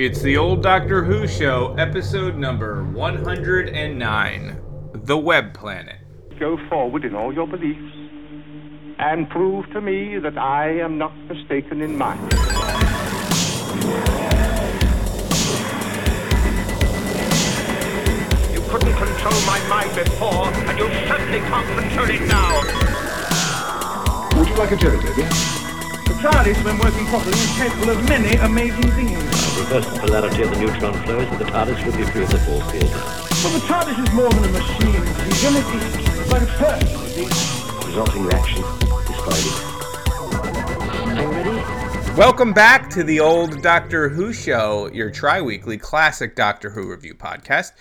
It's the old Doctor Who show, episode number 109 The Web Planet. Go forward in all your beliefs and prove to me that I am not mistaken in mine. You couldn't control my mind before, and you certainly can't control it now. Would you like a jelly baby? The TARDIS, when working properly, is capable of many amazing things. reverse the polarity of the neutron flows, and the TARDIS will be free of the force field. But the TARDIS is more than a machine. It's a it's like a person. you see. The resulting reaction is finding. Are you ready? Welcome back to the old Doctor Who show, your tri weekly classic Doctor Who review podcast.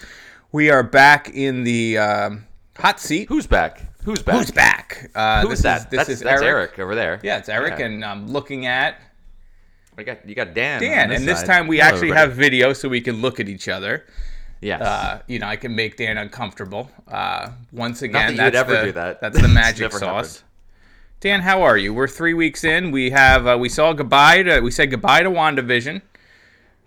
We are back in the um, hot seat. Who's back? Who's back? Who's back? Uh, Who's this that? Is, this that's, is that's Eric. Eric. over there. Yeah, it's Eric, Yeah. and I'm looking at I got you got Dan. Dan. on And this side. time we Hello, actually everybody. have video so we can look at each other. Yes. Uh, you know, I can make Dan uncomfortable. Uh, once again, would that's ever the, do that. That's the magic sauce. Dan, how are you? We're three weeks in. We have uh, we saw goodbye to we said goodbye to WandaVision.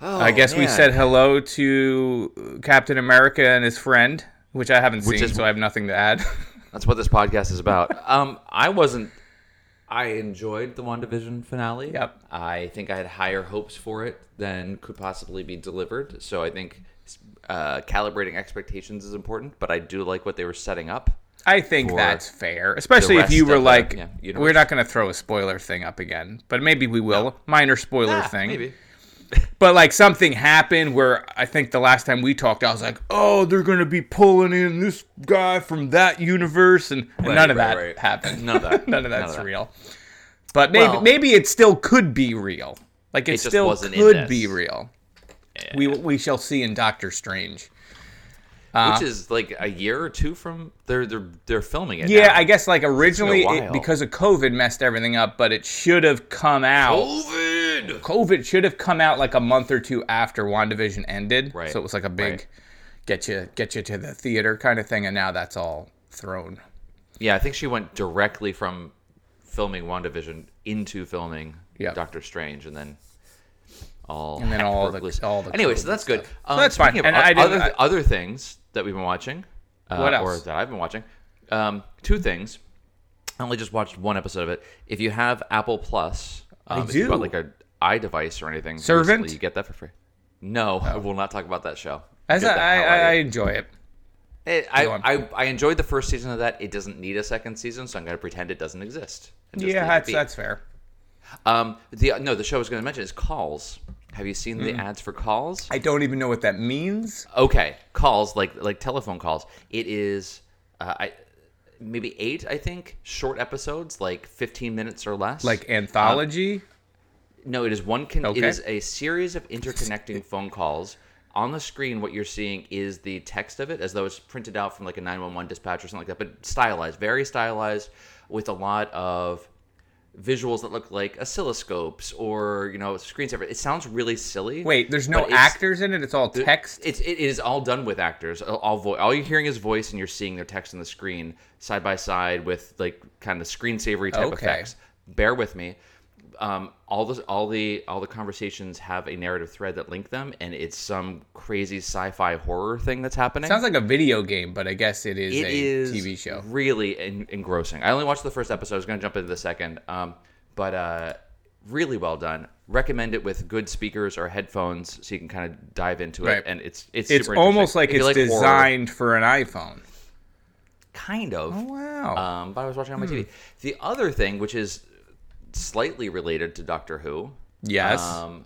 oh, I guess we said hello to Captain America and his friend, which I haven't Which seen, is- so I have nothing to add. That's what this podcast is about. um, I wasn't. I enjoyed the WandaVision finale. Yep. I think I had higher hopes for it than could possibly be delivered. So I think uh, calibrating expectations is important. But I do like what they were setting up. I think that's fair, especially if you were of the, like, yeah, we're not going to throw a spoiler thing up again, but maybe we will. Minor spoiler Ah, thing. maybe. But like something happened where I think the last time we talked, I was like, "Oh, they're gonna be pulling in this guy from that universe," and, and Right, none of right, that right. happened. None of that. none of None that's of that. real. But maybe Well- maybe it still could be real. Like it, It still could be real. We we shall see in Doctor Strange. Uh, Which is like a year or two from they're they're they're filming it. Yeah, now. I guess like originally it, because of COVID messed everything up, but it should have come out. COVID. COVID should have come out like a month or two after WandaVision ended. Right, So it was like a big right. get you get you to the theater kind of thing, and now that's all thrown. Yeah, I think she went directly from filming WandaVision into filming Yep. Doctor Strange, and then all And then all the- all the anyway, so that's good. Um, that's fine. And Of I o- other, I- other things that we've been watching, uh, What or that I've been watching, um, two things. I only just watched one episode of it. If you have Apple Plus, um, you do. like a iDevice or anything, Servant? you get that for free. No, I will not talk about that show. As I, I, hell out of I, I enjoy it. It, I, I, I enjoyed the first season of that. It doesn't need a second season, so I'm going to pretend it doesn't exist. Yeah, that's that's fair. Um, the no, the show I was going to mention is Calls. Have you seen the ads for Calls? I don't even know what that means. okay, Calls like like telephone calls. It is, uh, I maybe eight, I think, short episodes, like 15 minutes or less. Like anthology. No, it is one. Con- Okay. It is a series of interconnecting phone calls. On the screen, what you're seeing is the text of it, as though it's printed out from like a 911 dispatch or something like that, but stylized, very stylized, with a lot of visuals that look like oscilloscopes or you know screensaver. It sounds really silly. Wait, there's no actors in it. It's all text. It's it is all done with actors. All all, vo- all you're hearing is voice, and you're seeing their text on the screen side by side with like kind of screensavery type Okay. effects. Bear with me. Um, all the all the all the conversations have a narrative thread that link them, and it's some crazy sci-fi horror thing that's happening. Sounds like a video game, but I guess it is It a is TV show. Really en- engrossing. I only watched the first episode. I was going to jump into the second, um, but uh, really well done. Recommend it with good speakers or headphones so you can kind of dive into Right. it. And it's it's It's almost like If it's like horror- designed for an iPhone. kind of. Oh wow. Um, but I was watching on my Hmm. TV. The other thing, which is slightly related to Doctor Who. yes. Um,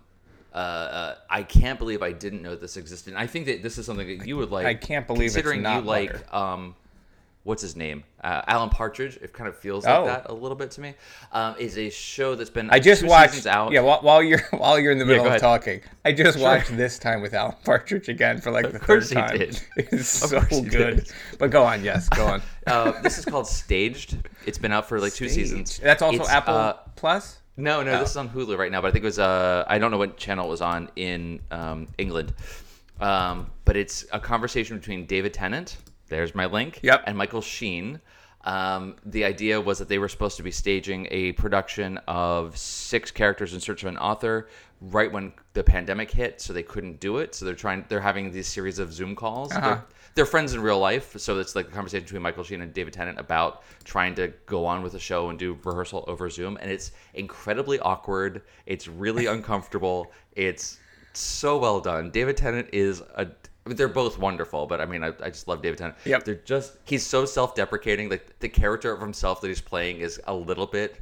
uh, uh, I can't believe I didn't know this existed. And I think that this is something that you would like. I can't believe it's considering not you like um, what's his name, uh, Alan Partridge. It kind of feels like Oh. that a little bit to me. Um, is a show that's been I just watched. out. Yeah, while, while you're while you're in the middle go of talking, I just watched this time with Alan Partridge again for like the course third time. did. It's Of so good. did. But go on, yes, go on. uh, this is called Staged. It's been out for like two seasons. That's also It's, Apple uh, Plus. No, no, Oh. this is on Hulu right now, but I think it was uh I don't know what channel it was on in um, England. Um, but it's a conversation between David Tennant, there's my link, Yep. and Michael Sheen. Um, the idea was that they were supposed to be staging a production of six characters in search of an author right when the pandemic hit, so they couldn't do it. So they're trying. They're having these series of Zoom calls. They're, they're friends in real life, so it's like the conversation between Michael Sheen and David Tennant about trying to go on with the show and do rehearsal over Zoom, and it's incredibly awkward. It's really uncomfortable. It's so well done. David Tennant is a. I mean, they're both wonderful, but I mean, I, I just love David Tennant. Yep. They're just he's so self-deprecating. Like the character of himself that he's playing is a little bit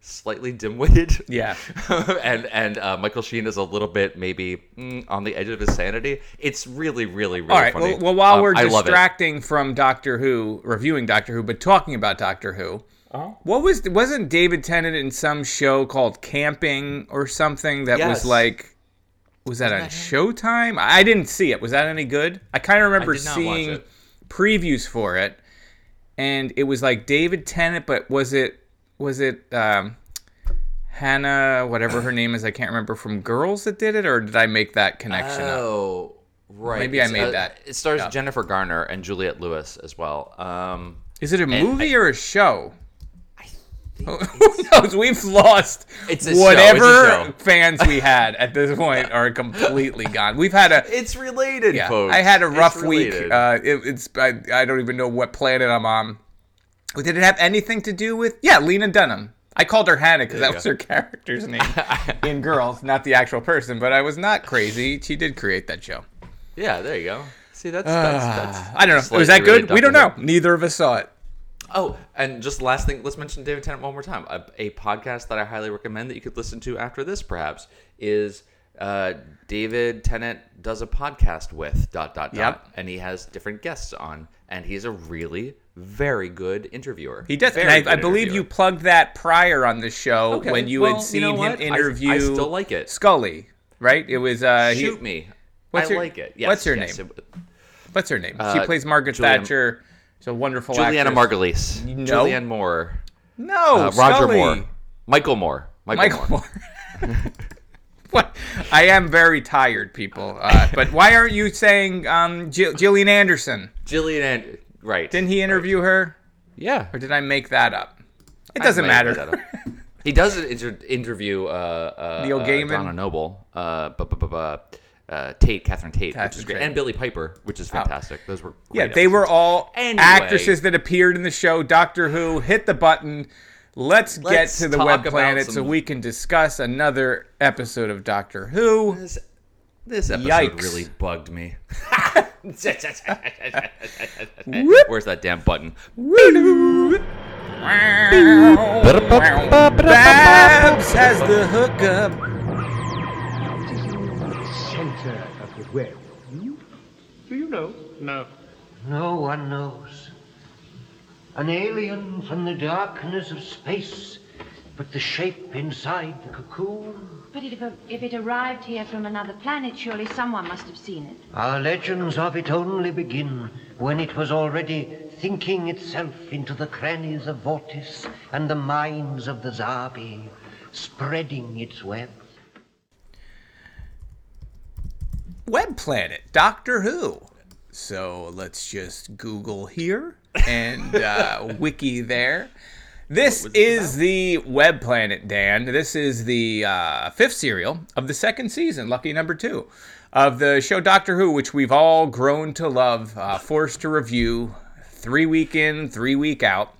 slightly dim-witted. Yeah. and and uh, Michael Sheen is a little bit maybe mm, on the edge of his sanity. It's really, really, really All right. funny. Well, well while Um, we're I distracting from Doctor Who, reviewing Doctor Who, but talking about Doctor Who, Uh-huh. what was wasn't David Tennant in some show called Camping or something that was like was that on Showtime? I didn't see it. Was that any good? I kind of remember did not watch seeing previews for it, and it was like David Tennant, but was it was it um, Hannah, whatever her name is? I can't remember from Girls that did it, or did I make that connection up? Oh, right. Maybe I made uh, that It stars up. Jennifer Garner and Juliette Lewis as well. Um, Is it a movie I- or a show? Who knows? We've lost It's a show, it's a whatever fans we had at this point are completely gone. We've had a it's related, yeah. folks. I had a It's rough week. Uh, it, it's I, I don't even know what planet I'm on. Did it have anything to do with? Yeah, Lena Dunham. I called her Hannah because that you was go. her character's name in Girls, not the actual person. But I was not crazy. She did create that show. yeah, there you go. See, that's that's, that's Uh, I don't know. Was that good? We don't know. Neither of us saw it. Oh, and just last thing, let's mention David Tennant one more time. A, a podcast that I highly recommend that you could listen to after this, perhaps, is uh, David Tennant does a podcast with dot dot dot, Yep. and he has different guests on, and he's a really very good interviewer. He does. Very And I, I believe you plugged that prior on the show Okay, when you well, had you seen know him what? I- I interview. still like it. Scully, right? It was. Uh, he- shoot me. What's I her- like it. Yes, what's her yes, name? it- what's her name? she Uh, plays Margaret Thatcher. She's a wonderful Julianna actress. Margulies. No. Julianne Moore. No, Uh, Roger Scully. Moore. Michael Moore. Michael, Michael Moore. Moore. what? I am very tired, people. Uh, but why aren't you saying um, Jill- Gillian Anderson? Jillian and right. Didn't he interview her, Yeah. or did I make that up? It doesn't matter. made that up. He does inter- interview uh, uh, Neil uh, Gaiman? Donna Noble, uh, bu- bu- bu- bu- uh, Tate, Catherine Tate, which is great, Tate. and Billie Piper, which is fantastic. Those were Yeah, great they were all Anyway. actresses that appeared in the show Doctor Who. Hit the button. Let's, Let's get to the web about planet so we can discuss another episode of Doctor Who. This, this episode Yikes. really bugged me. Where's that damn button? Babs has the hookup. Center of. Do you know? No. No one knows. An alien from the darkness of space, but the shape inside the cocoon. But if, if it arrived here from another planet, surely someone must have seen it. Our legends of it only begin when it was already thinking itself into the crannies of Vortis and the minds of the Zarbi, spreading its web. Web Planet, Doctor Who. So let's just Google here and uh, wiki there. This is the Web Planet, Dan. This is the uh, fifth serial of the second season, lucky number two, of the show Doctor Who, which we've all grown to love, uh, forced to review, three week in, three week out.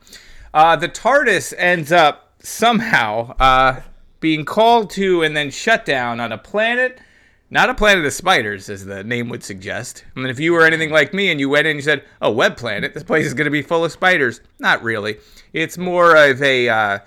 Uh, the TARDIS ends up somehow uh, being called to and then shut down on a planet not a planet of spiders, as the name would suggest. I mean, if you were anything like me and you went in and you said, "Oh, web planet, this place is going to be full of spiders," not really. It's more of a uh,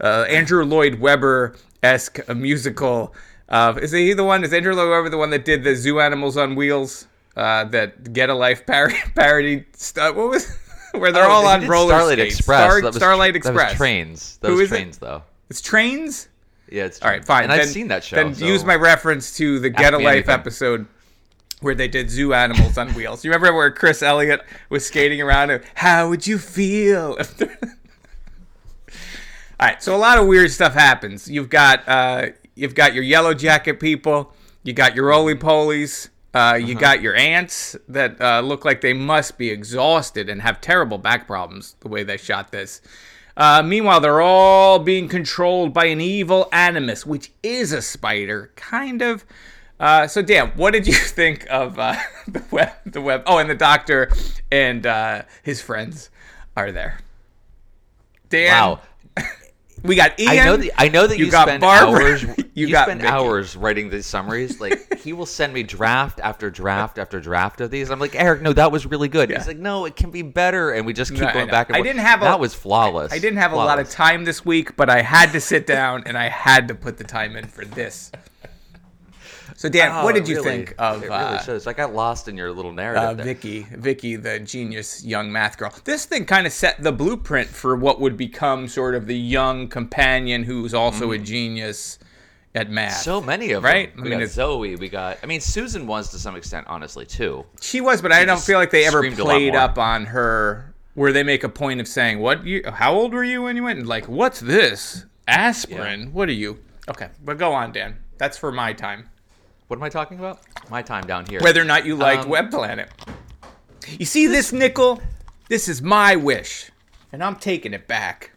uh, Andrew Lloyd Webber esque musical. Of is he the one? Is Andrew Lloyd Webber the one that did the Zoo Animals on Wheels? Uh, that Get a Life par- parody stuff. What was? Where they're Oh, all on roller Starlight skates. Express. Star- was- Starlight that was Express. trains. That Who was is it? trains, though. It's trains. Yeah, it's All right, fine. And then, I've seen that show. Then so- use my reference to the Get a Life anything. episode where they did zoo animals on wheels. You remember where Chris Elliott was skating around? And, How would you feel? All right, so a lot of weird stuff happens. You've got uh, you've got your yellow jacket people. You got your roly polies. Uh, you got your ants that uh, look like they must be exhausted and have terrible back problems the way they shot this. Uh, meanwhile, they're all being controlled by an evil animus, which is a spider, kind of. Uh, so, Dan, what did you think of uh, the web? The web. Oh, and the doctor and uh, his friends are there. Dan, Wow. We got Ian. I know that I know that you, got spend Barbara, hours. you You, got spend Vicki. hours writing these summaries. Like he will send me draft after draft after draft of these. I'm like, Eric, no, that was really good. He's like, no, it can be better, and we just keep No, going back and I forth. didn't have a- that was flawless. I didn't have a lot of time this week, but I had to sit down and I had to put the time in for this. So, Dan, Oh, what did you really- think of It really uh, shows. I got lost in your little narrative. uh, there. Vicki, Vicki, the genius young math girl. This thing kind of set the blueprint for what would become sort of the young companion who's also a genius at math. Mm-hmm. So many of Right? them. I We mean, got Zoe. We got. I mean, Susan was to some extent, honestly, too. she was, but I don't feel like they ever screamed a lot played up on her where they make a point of saying, "What you? How old were you when you went?" And like, "What's this? Aspirin? What are you?" Okay, but go on, Dan. That's for my time. What am I talking about? My time down here. Whether or not you like Um, Web Planet. You see this nickel? This is my wish, and I'm taking it back.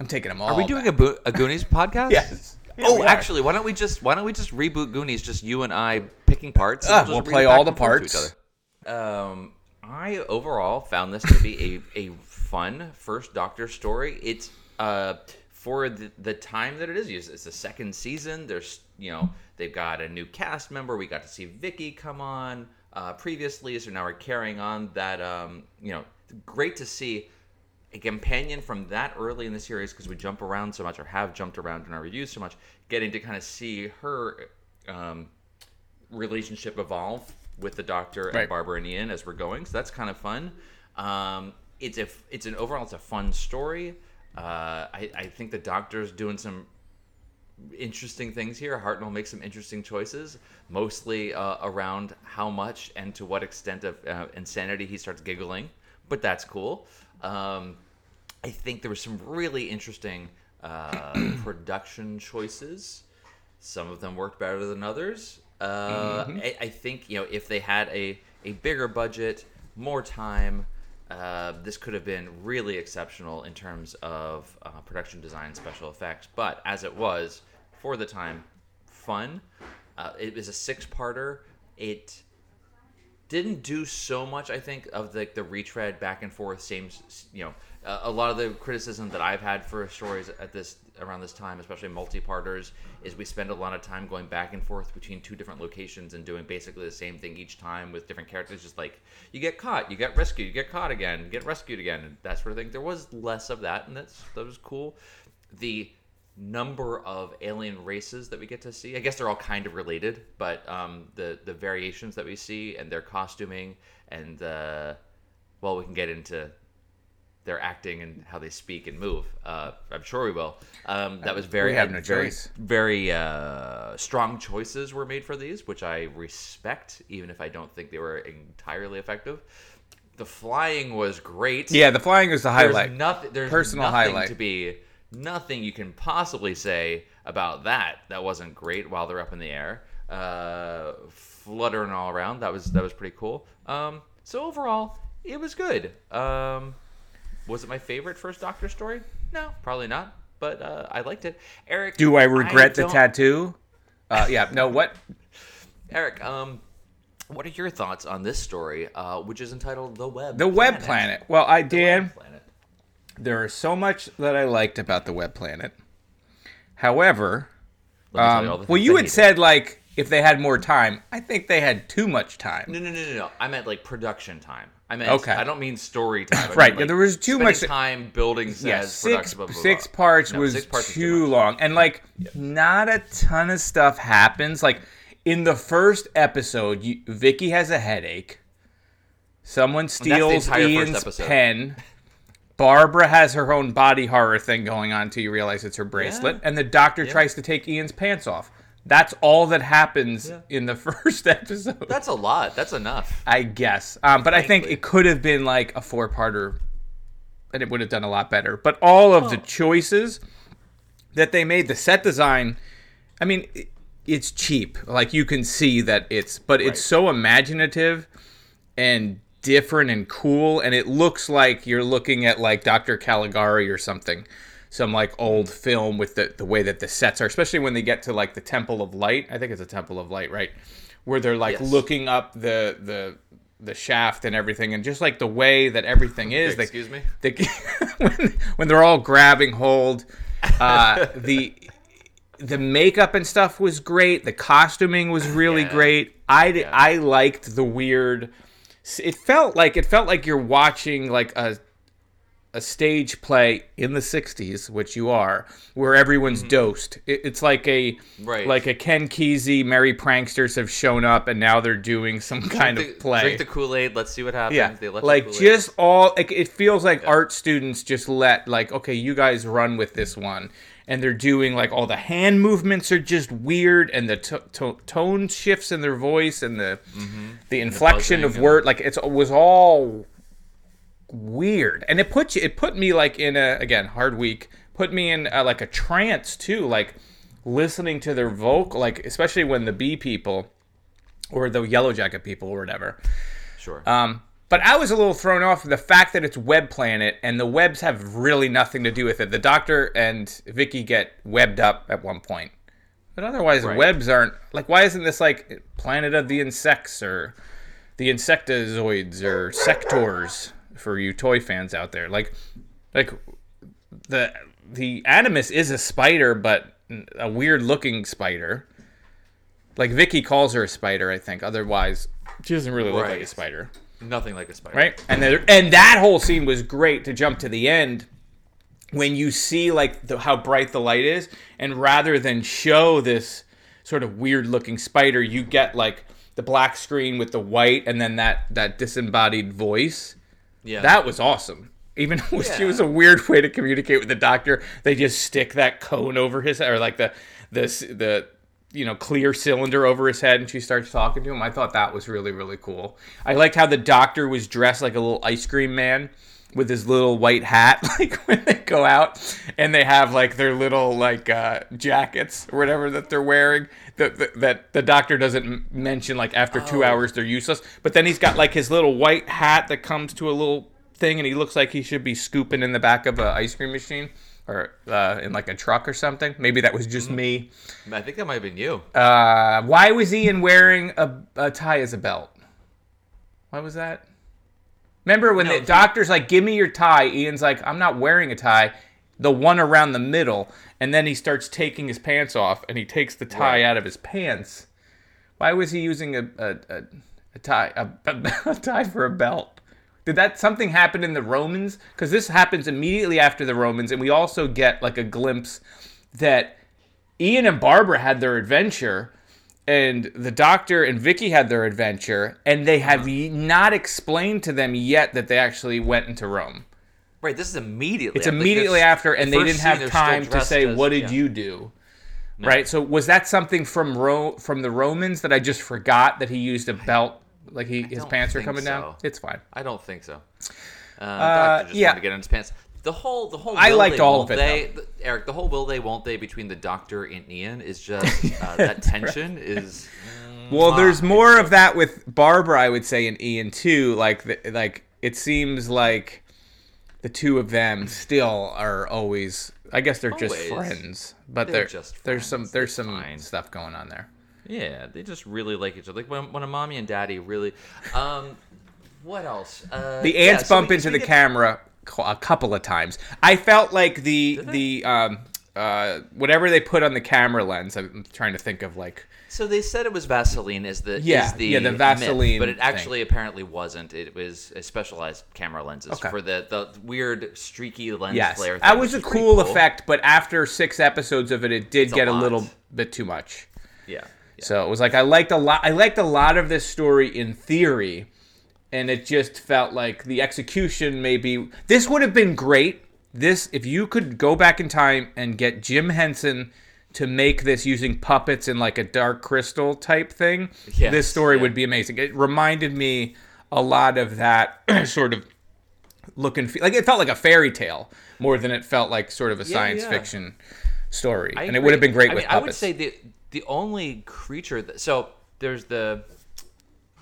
I'm taking them all. Are we doing a, Bo- a Goonies podcast? Yes. Yeah, oh, actually, why don't we just why don't we just reboot Goonies? Just you and I picking parts. and Ah, just we'll play all the and forth to each parts. Um, I overall found this to be a, a fun first Doctor story. It's uh for the, the time that it is. It's the second season. There's you know they've got a new cast member. We got to see Vicki come on uh, previously, so now we're carrying on that. Um, you know, great to see a companion from that early in the series because we jump around so much or have jumped around in our reviews so much getting to kind of see her um, relationship evolve with the doctor Right. and barbara and ian as we're going so that's kind of fun um, it's a it's an overall it's a fun story uh, I, I think the doctor's doing some interesting things here. Hartnell makes some interesting choices, mostly uh, around how much and to what extent of uh, insanity he starts giggling, but that's cool. Um, I think there were some really interesting uh, production choices. Some of them worked better than others. Uh, I, I think you know if they had a, a bigger budget, more time, uh, this could have been really exceptional in terms of uh, production design, special effects. But as it was, for the time, fun. Uh, it was a six-parter. It didn't do so much i think of the, the retread back and forth same you know a lot of the criticism that i've had for stories at this around this time especially multi-parters is we spend a lot of time going back and forth between two different locations and doing basically the same thing each time with different characters just like you get caught you get rescued you get caught again you get rescued again and that sort of thing there was less of that and that's that was cool the number of alien races that we get to see. I guess they're all kind of related, but um, the the variations that we see and their costuming and uh, well, we can get into their acting and how they speak and move. Uh, I'm sure we will. Um, that was very We have no very, choice. Very uh, strong choices were made for these, which I respect, even if I don't think they were entirely effective. The flying was great. Yeah, the flying was the highlight. There's nothing. There's Personal nothing highlight. to be nothing you can possibly say about that. That wasn't great while they're up in the air, uh, fluttering all around. That was that was pretty cool. Um, so overall, it was good. Um, was it my favorite first Doctor story? No, probably not. But uh, I liked it. Eric, Do I regret the don't- tattoo? Uh, yeah. No. What? Eric, um, what are your thoughts on this story, uh, which is entitled "The Web"? The Web Planet. Well, I Dan. Planet. There is so much that I liked about the Web Planet. However, Let me tell you all um, the well, you had said like if they had more time. I think they had too much time. No, no, no, no, no. I meant like production time. I meant Okay. I don't mean story time. I mean, Right, like, there was too much- time building sets. Yeah, six blah, blah, blah. six parts No, was six parts is too long, and like not a ton of stuff happens. Like in the first episode, you, Vicki has a headache. Someone steals Ian's pen. Barbara has her own body horror thing going on till you realize it's her bracelet, Yeah. and the doctor tries to take Ian's pants off. That's all that happens Yeah. in the first episode. That's a lot. That's enough. I guess. Um, but I think it could have been like a four parter and it would have done a lot better. But all of the choices that they made, the set design, I mean, it- it's cheap. Like you can see that it's, but it's so imaginative and different and cool, and it looks like you're looking at like Dr. Caligari or something, some like old film with the the way that the sets are, especially when they get to like the Temple of Light. I think it's a Temple of Light, right? Where they're like Yes. looking up the the the shaft and everything, and just like the way that everything is. they- Excuse me? they, when, when they're all grabbing hold, uh, the the makeup and stuff was great. The costuming was really Yeah. great. I di- I liked the weird. It felt like it felt like you're watching like a a stage play in the 60s which you are where everyone's dosed it, it's like a Mm-hmm. Right. like a ken kesey merry pranksters have shown up and now they're doing some kind Drink of play Drink the Kool Aid. Let's see what happens. yeah, The like just all. Like, it feels like art students just let like, okay, you guys run with this one, and they're doing like all the hand movements are just weird, and the to- to- tone shifts in their voice, and the the inflection buzzing of word, like it's, it was all weird, and it put you, it put me like in a again hard week, put me in uh like a trance too, like listening to their vocal, like especially when the bee people or the yellow jacket people or whatever. sure. Um, but I was a little thrown off the fact that it's Web Planet and the webs have really nothing to do with it. The Doctor and Vicki get webbed up at one point, but otherwise Right. webs aren't like. Why isn't this like Planet of the Insects or the Insectozoids or Sectaurs for you toy fans out there? Like, like the the Animus is a spider, but a weird looking spider. Like Vicki calls her a spider, I think. Otherwise, she doesn't really look like a spider Nothing like a spider. right? And there, and that whole scene was great to jump to the end when you see like the, how bright the light is, and rather than show this sort of weird looking spider, you get like the black screen with the white, and then that that disembodied voice. Yeah. That was awesome. Even though it was a weird way to communicate with the doctor, they just stick that cone over his head or like the this the you know clear cylinder over his head, and she starts talking to him. I thought that was really really cool. I liked how the doctor was dressed like a little ice cream man with his little white hat, like when they go out and they have like their little like uh, jackets or whatever that they're wearing. That that- that the doctor doesn't mention like after two hours they're useless. But then he's got like his little white hat that comes to a little thing, and he looks like he should be scooping in the back of an ice cream machine or uh, in like a truck or something. Maybe that was just me. I think that might have been you. Uh, why was Ian wearing a, a tie as a belt? Why was that? Remember when No, the he- doctor's like, "Give me your tie." Ian's like, "I'm not wearing a tie." The one around the middle, and then he starts taking his pants off, and he takes the tie Right. out of his pants. Why was he using a a, a, a tie a, a tie for a belt? Did that something happen in the Romans? Because this happens immediately after the Romans, and we also get like a glimpse that Ian and Barbara had their adventure, and the Doctor and Vicki had their adventure, and they have not explained to them yet that they actually went into Rome. Right. This is immediately. It's after- immediately after, the and they didn't have time to say, as- "What did yeah. you do?" Right. So was that something from Ro- from the Romans that I just forgot that he used a belt, like he his pants are coming down? It's fine. I don't think so. Uh, Doctor just yeah. to get in his pants. The whole, the whole. I liked they, all of it, They, the- Eric, the whole will they won't they between the Doctor and Ian is just uh, that tension is. Well, Mwah. there's more of that with Barbara, I would say, and Ian too. Like, the, like it seems like the two of them still are always. I guess they're just friends, but They're just there's some friends. there's some fine. stuff going on there. Yeah, they just really like each other. Like when, when a mommy and daddy really. Um, what else? Uh, The yeah, ants so bump we- into we the get- camera a couple of times. I felt like the the um uh whatever they put on the camera lens. I'm trying to think of like So they said it was Vaseline is the Yeah, is the yeah, the myth, Vaseline but it thing. actually apparently wasn't. It was a specialized camera lenses Okay. for the the weird streaky lens yes, flare. that was a pretty cool, effect. But after six episodes of it, it did It's get a, lot. little bit too much. Yeah. yeah. So it was like I liked a lot. I liked a lot of this story in theory, and it just felt like the execution maybe this would have been great. This if you could go back in time and get Jim Henson to make this using puppets and like a dark crystal type thing, Yes, this story yeah. would be amazing. It reminded me a lot of that sort of look and feel like it felt like a fairy tale more than it felt like sort of a science yeah. fiction story, I and it would have been great I with mean, I would puppets. say the the only creature that so there's the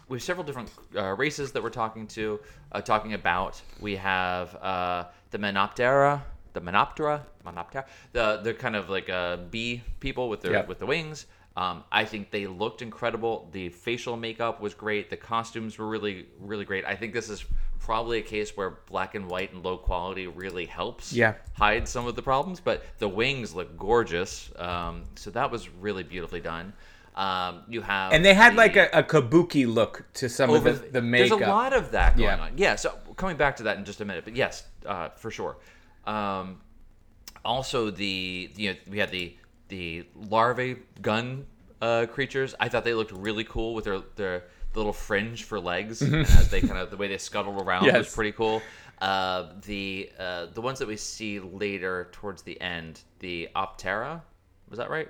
we have several different uh, races that we're talking to, uh, talking about. We have uh, the Menoptera, the Menoptera, Menoptera, the they're kind of like uh, bee people with their with the wings. Um, I think they looked incredible. The facial makeup was great. The costumes were really, really great. I think this is probably a case where black and white and low quality really helps Yeah. hide some of the problems. But the wings look gorgeous. Um, so that was really beautifully done. Um, you have And they had the- like a, a kabuki look to some of the, the makeup. There's a lot of that going Yeah. on. Yeah. So coming back to that in just a minute, but yes, uh, for sure. Um, also, the you know we had the the larvae gun uh, creatures. I thought they looked really cool with their their little fringe for legs, and as they kind of the way they scuttled around was Mm-hmm. Pretty cool. Uh, the uh, the ones that we see later towards the end, the Optera, was that right?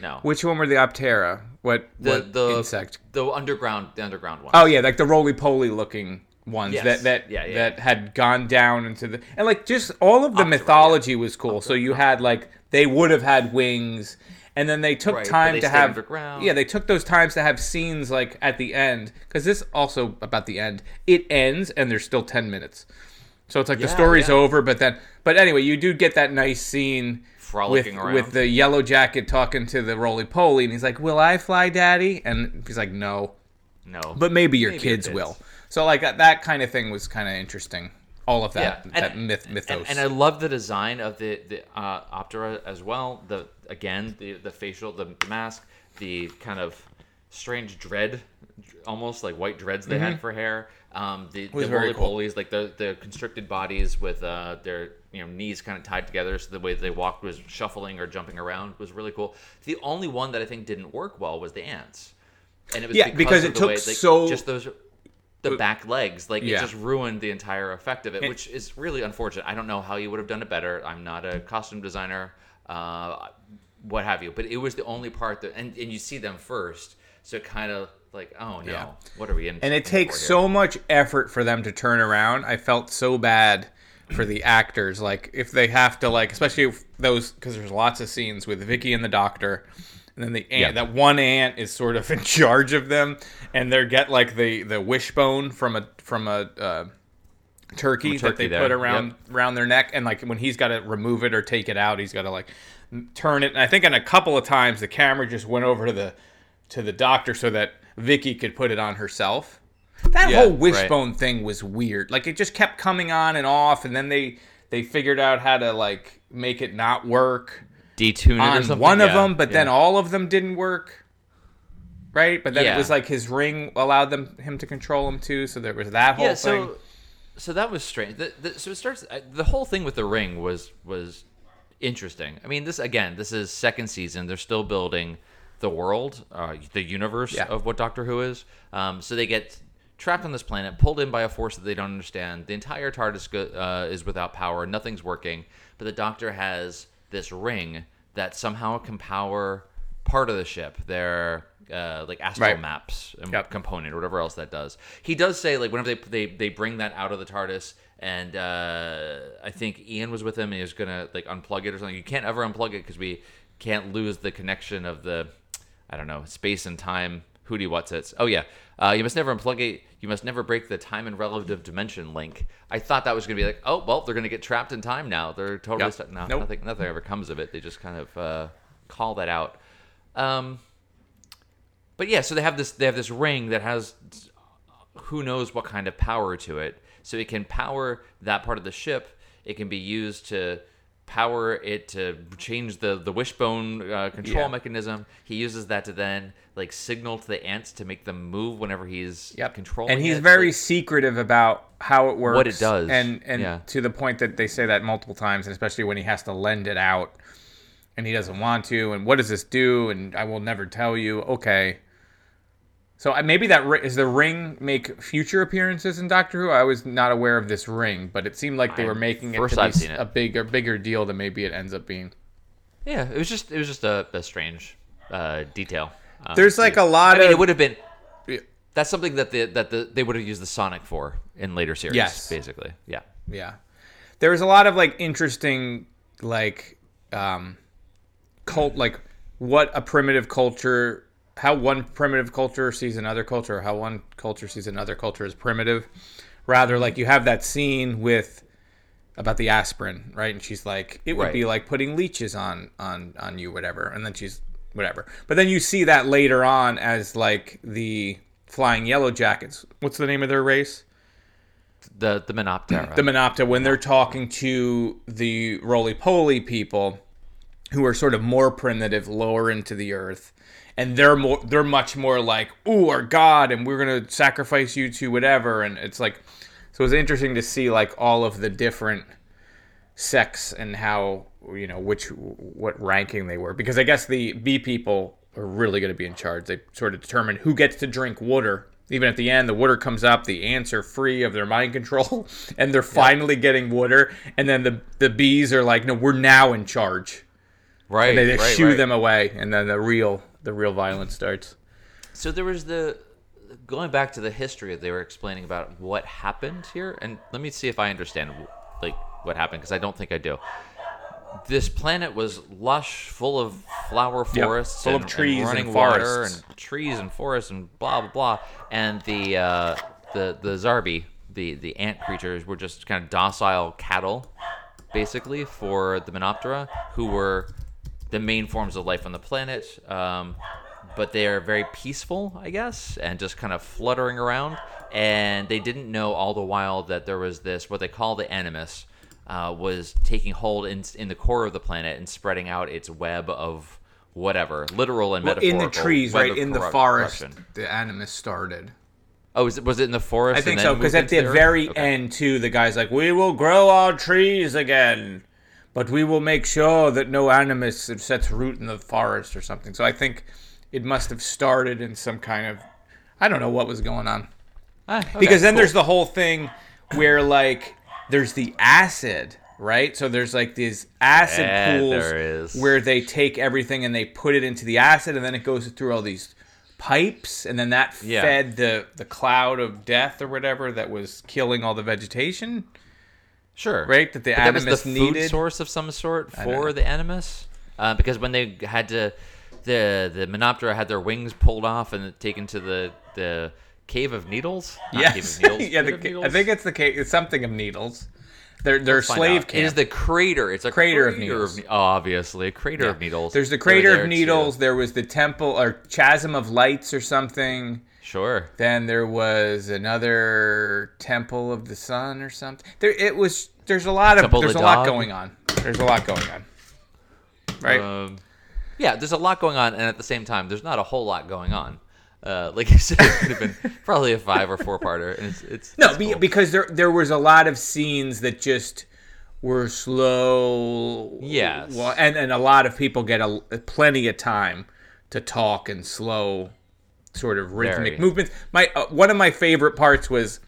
No. Which one were the Optera? What, the what the insect? the underground the underground one. Oh yeah, like the roly poly looking ones Yes. that that Yeah, yeah. that had gone down into the and like just all of the Optera, mythology was cool. So you had like they would have had wings, and then they took Right, time they to have underground. yeah they took those times to have scenes like at the end because this also about the end it ends and there's still ten minutes. So it's like the story's yeah. over, but then but anyway you do get that nice scene. Frolicking with, around. with the yellow jacket talking to the roly poly, and he's like, "Will I fly, Daddy?" And he's like, "No." no. but maybe your Maybe kids, will. So like that, that kind of thing was kind of interesting. All of that, and- that myth, mythos. And, and I love the design of the the uh, Optera as well. The again the the facial, the mask, the kind of strange dread, almost like white dreads they had for hair. Um, the Mm-hmm. The roly cool. polies, like the the constricted bodies with uh, their you know knees kind of tied together, so the way they walked was shuffling or jumping around was really cool. The only one that I think didn't work well was the ants, and it was Yeah, because of it the took way, like, so- just those the back legs like Yeah. it just ruined the entire effect of it And- which is really unfortunate i don't know how you would have done it better i'm not a costume designer uh, what have you but it was the only part that and, and you see them first so kind of like oh no Yeah. what are we in and it takes here? so much effort for them to turn around. I felt so bad for the actors, like if they have to, like especially those because there's lots of scenes with Vicki and the doctor, and then the ant, Yeah. that one ant is sort of in charge of them, and they get like the the wishbone from a from a. Uh, turkey, that they there, put around yep. around their neck and like when he's got to remove it or take it out he's got to like turn it and i think in a couple of times the camera just went over to the to the doctor so that vicki could put it on herself. That Yeah, whole right. wishbone thing was weird. Like it just kept coming on and off and then they they figured out how to like make it not work detune on one of Yeah, them but then all of them didn't work right? But then it was like his ring allowed them him to control him too so there was that whole yeah thing. so so that was strange. The, the, so it starts the whole thing with the ring was was interesting. I mean this again this is second season. They're still building the world uh, the universe Yeah. of what doctor who is um, so they get trapped on this planet pulled in by a force that they don't understand the entire tardis go, uh, is without power nothing's working but the doctor has this ring that somehow can power part of the ship their uh, like astral Right. maps and Yep. component or whatever else that does. He does say like whenever they they, they bring that out of the TARDIS and uh, I think Ian was with him and he was gonna like unplug it or something. You can't ever unplug it because we can't lose the connection of the I don't know space and time. Hootie what's it? Oh yeah, uh, you must never unplug it. You must never break the time and relative dimension link. I thought that was gonna be like oh well they're gonna get trapped in time now. They're totally Yep. stuck. No, Nope. nothing nothing ever comes of it. They just kind of uh, call that out. Um, but yeah, so they have this they have this ring that has who knows what kind of power to it. So it can power that part of the ship. It can be used to power it to change the the wishbone uh, control Yeah. mechanism. He uses that to then like signal to the ants to make them move whenever he's Yep. controlling. and he's it. very Like, secretive about how it works, What it does, and and yeah. to the point that they say that multiple times, and especially when he has to lend it out, and he doesn't want to, and what does this do? And I will never tell you. Okay. So maybe that is the ring make future appearances in Doctor Who. I was not aware of this ring, but it seemed like they were making it to be it. a bigger bigger deal than maybe it ends up being. yeah, it was just it was just a, a strange uh, detail. Um, There's like a lot I mean, of it would have been. That's something that the that the, they would have used the Sonic for in later series. Yes. basically. Yeah. Yeah. There was a lot of like interesting like um cult like what a primitive culture, how one primitive culture sees another culture, or how one culture sees another culture as primitive. Rather, like you have that scene with about the aspirin, right? And she's like, it would Right. be like putting leeches on on on you, whatever. And then she's whatever. But then you see that later on as like the flying yellow jackets. What's the name of their race? The the Menoptera. the Monopta when they're talking to the roly poly people who are sort of more primitive, lower into the earth, and they're more they're much more like, "Ooh, our god, and we're gonna sacrifice you to whatever." And it's like, so it's interesting to see like all of the different sects and how you know which what ranking they were because I guess the bee people are really going to be in charge. They sort of determine who gets to drink water. Even at the end, the water comes up. The ants are free of their mind control, and they're finally getting water. And then the the bees are like, "No, we're now in charge." right. And they just right, shoo right. them away, and then the real the real violence starts. So there was the going back to the history they were explaining about what happened here, and let me see if I understand like what happened because I don't think I do. This planet was lush, full of flower Yep, forests, full of trees and and running water, and trees and forests, and blah blah blah. And the uh, the the Zarbi, the the ant creatures, were just kind of docile cattle, basically for the Menoptera, who were the main forms of life on the planet. Um, but they are very peaceful, I guess, and just kind of fluttering around. And they didn't know all the while that there was this what they call the animus uh, was taking hold in in the core of the planet and spreading out its web of whatever, literal and Well, in the trees, right in the forest, corruption. the animus started. Oh, was it, was it in the forest? I think so because at the very Okay. end too, the guy's like, "We will grow our trees again, but we will make sure that no animus sets root in the forest or something." So I think it must have started in some kind of, I don't know what was going on, Ah, okay, because then cool. there's the whole thing where like there's the acid. Right, so there's like these acid Yeah, pools where they take everything and they put it into the acid, and then it goes through all these pipes, and then that Yeah. fed the the cloud of death or whatever that was killing all the vegetation. Sure. Right, that the But that was animus the needed? food source of some sort for the animus, uh, because when they had to, the the Menoptera had their wings pulled off and taken to the the cave of needles. Not Yes, cave of needles. yeah, Cave the, of ca- I think it's the case. It's something of needles. They're they're Let's slave out. camp. It is the crater. It's a Crater of crater needles. ne- obviously, a crater Yeah. of needles. There's the crater there of to- needles. There was the temple or chasm of lights or something. Sure. Then there was another temple of the sun or something. There it was. There's a lot of Temple there's the a lot going on. There's a lot going on. Right. Um, yeah, there's a lot going on, and at the same time, there's not a whole lot going on. Uh, like you said, it could have been probably a five or four parter, and it's it's No, it's be, cool. because there there was a lot of scenes that just were slow. Yes. Well, and and a lot of people get a plenty of time to talk and slow, sort of rhythmic Very. movements. My uh, one of my favorite parts was.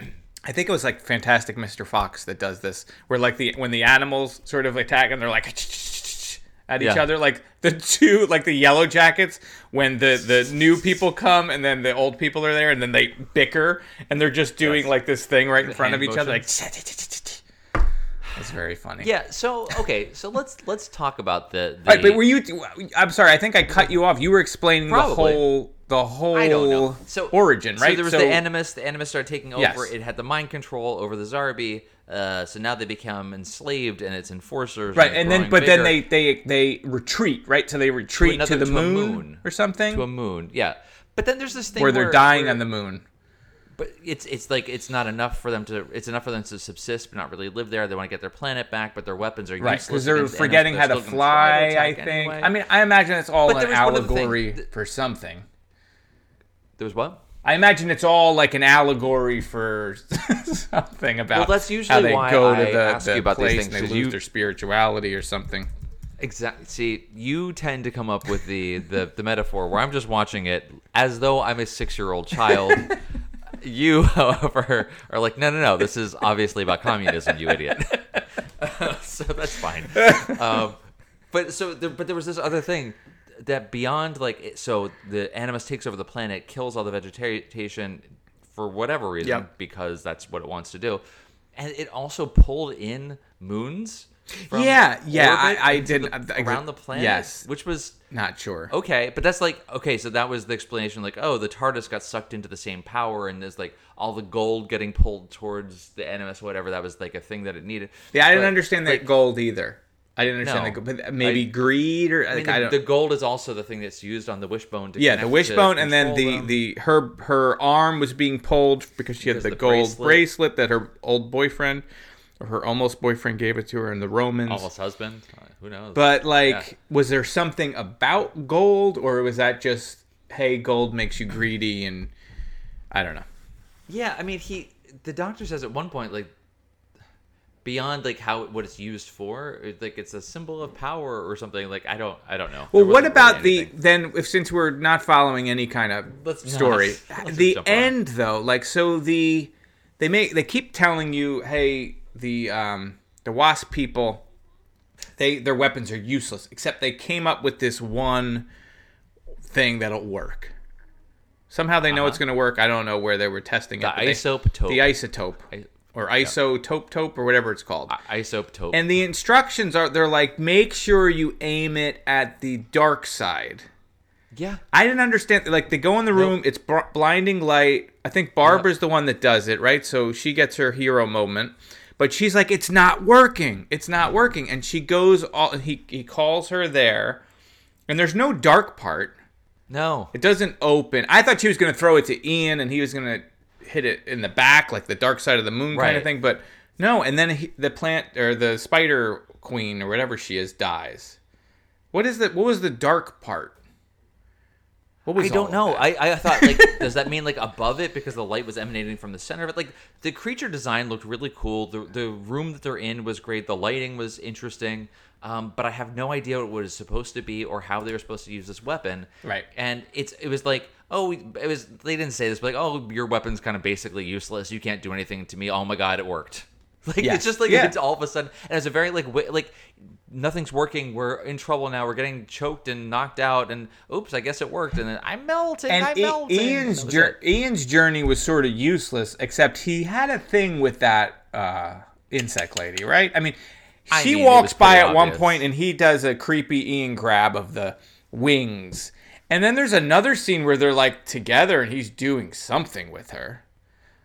I think it was like Fantastic Mr. Fox that does this, where like the when the animals sort of attack and they're like at each Yeah. other, like the two like the yellow jackets when the the new people come and then the old people are there and then they bicker and they're just doing like this thing right in The front of each other, like motions. it's very funny. Yeah. So okay. So let's let's talk about the. the right, but were you? I'm sorry. I think I cut you off. You were explaining Probably. the whole the whole I don't know. So origin, right? So there was the animus. The animus started taking over. Yes. It had the mind control over the Zarbi. Uh, so now they become enslaved and its enforcers. right, and then but then they they they retreat, right? So they retreat to, another- the to moon, moon. or something, to a moon. Yeah. But then there's this thing where they're dying where- on the moon. But it's it's like it's not enough for them to. It's enough for them to subsist, but not really live there. They want to get their planet back, but their weapons are Right, useless because they're forgetting how to they're still gonna try to fly. I think. anyway. I mean, I imagine it's all But an there was one other thing. allegory Th- for something. There was what? I imagine it's all like an allegory for something about Well, that's how usually they why go to I the, ask the you about these place things, and they lose you- their spirituality or something. Exactly. See, you tend to come up with the, the, the metaphor where I'm just watching it as though I'm a six year old child. you, however, are like, no, no, no. This is obviously about communism, you idiot. so that's fine. Um, but so, there, but there was this other thing that beyond like, so the animus takes over the planet, kills all the vegetation for whatever reason, Yep. because that's what it wants to do, and it also pulled in moons from Yeah, yeah, I- I didn't- the- I- around the planet. yes. which was Not sure. okay, but that's like okay. So that was the explanation. Like, oh, the TARDIS got sucked into the same power, and there's like all the gold getting pulled towards the animus, whatever. That was like a thing that it needed. Yeah, I didn't But, understand that like, gold either. I didn't understand No. that, gold, but maybe greed or I like mean, I the, the gold is also the thing that's used on the wishbone. To yeah, the wishbone, and then the them. the her her arm was being pulled because she had the, the gold bracelet. bracelet. that her old boyfriend or her almost boyfriend gave it to her in the Romans. almost husband. Uh, Who knows? But like, Yeah. was there something about gold, or was that just hey, gold makes you greedy and I don't know. Yeah, I mean, he the doctor says at one point like beyond like how what it's used for, like it's a symbol of power or something. Like I don't, I don't know. Well, what about really the then? If since we're not following any kind of Let's not. story, Let's the end though, like so the they make they keep telling you, hey, the um the wasp people, they their weapons are useless, except they came up with this one thing that'll work. Somehow they know it's going to work. I don't know where they were testing it. Uh-huh. The they- isotope. The isotope. I- or isotope tope or whatever it's called. isotope? And the instructions are they're like make sure you aim it at the dark side. yeah, I didn't understand. Like they go in the room, it's br- blinding light. I think Barbara's the one that does it, right? So she gets her hero moment, but she's like, "It's not working. It's not working." And she goes. All he he calls her there, and there's no dark part. no. It doesn't open. I thought she was going to throw it to Ian, and he was going to hit it in the back, like the dark side of the moon kind of thing. But no. And then he, the plant or the spider queen or whatever she is dies. What is that? What was the dark part? What was I don't know. I, I thought like, does that mean like above it because the light was emanating from the center of it? Like the creature design looked really cool. The the room that they're in was great. The lighting was interesting. Um, but I have no idea what it was supposed to be or how they were supposed to use this weapon. Right. And it's it was like oh it was they didn't say this but like oh your weapon's kind of basically useless. You can't do anything to me. Oh my god, it worked. Like Yes. it's just like Yeah. it's all of a sudden and it's a very like wi- like nothing's working. We're in trouble now. We're getting choked and knocked out. And oops, I guess it worked. And then I'm melting. and I'm I- melting. Ian's was. Ian's journey was sort of useless, except he had a thing with that uh, insect lady, right? I mean, I she mean, walks by at one point and he does a creepy Ian grab of the wings, and then there's another scene where they're like together and he's doing something with her.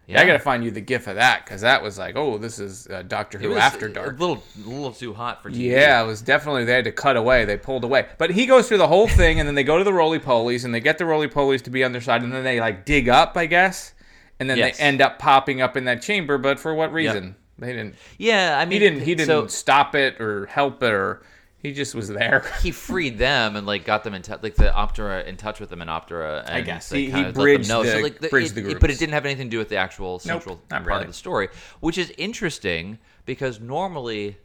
Yeah. I gotta find you the gif of that because that was like, oh, this is uh, Doctor It Who was After A Dark. little, a little too hot for TV. Yeah, it was definitely they had to cut away. They pulled away, but he goes through the whole thing, and then they go to the roly polies, and they get the roly polies to be on their side, and then they like dig up, I guess, and then Yes. they end up popping up in that chamber. But for what reason? They didn't. Yeah, I mean, He didn't. He didn't So stop it or help it, or he just was there. he freed them and like got them in touch, like the Optera in touch with them in Optera. And guess. like, He- he kind them bridged know. the- so like the, bridged it- the it- but it didn't have anything to do with the actual central not part really. of the story, which is interesting because normally.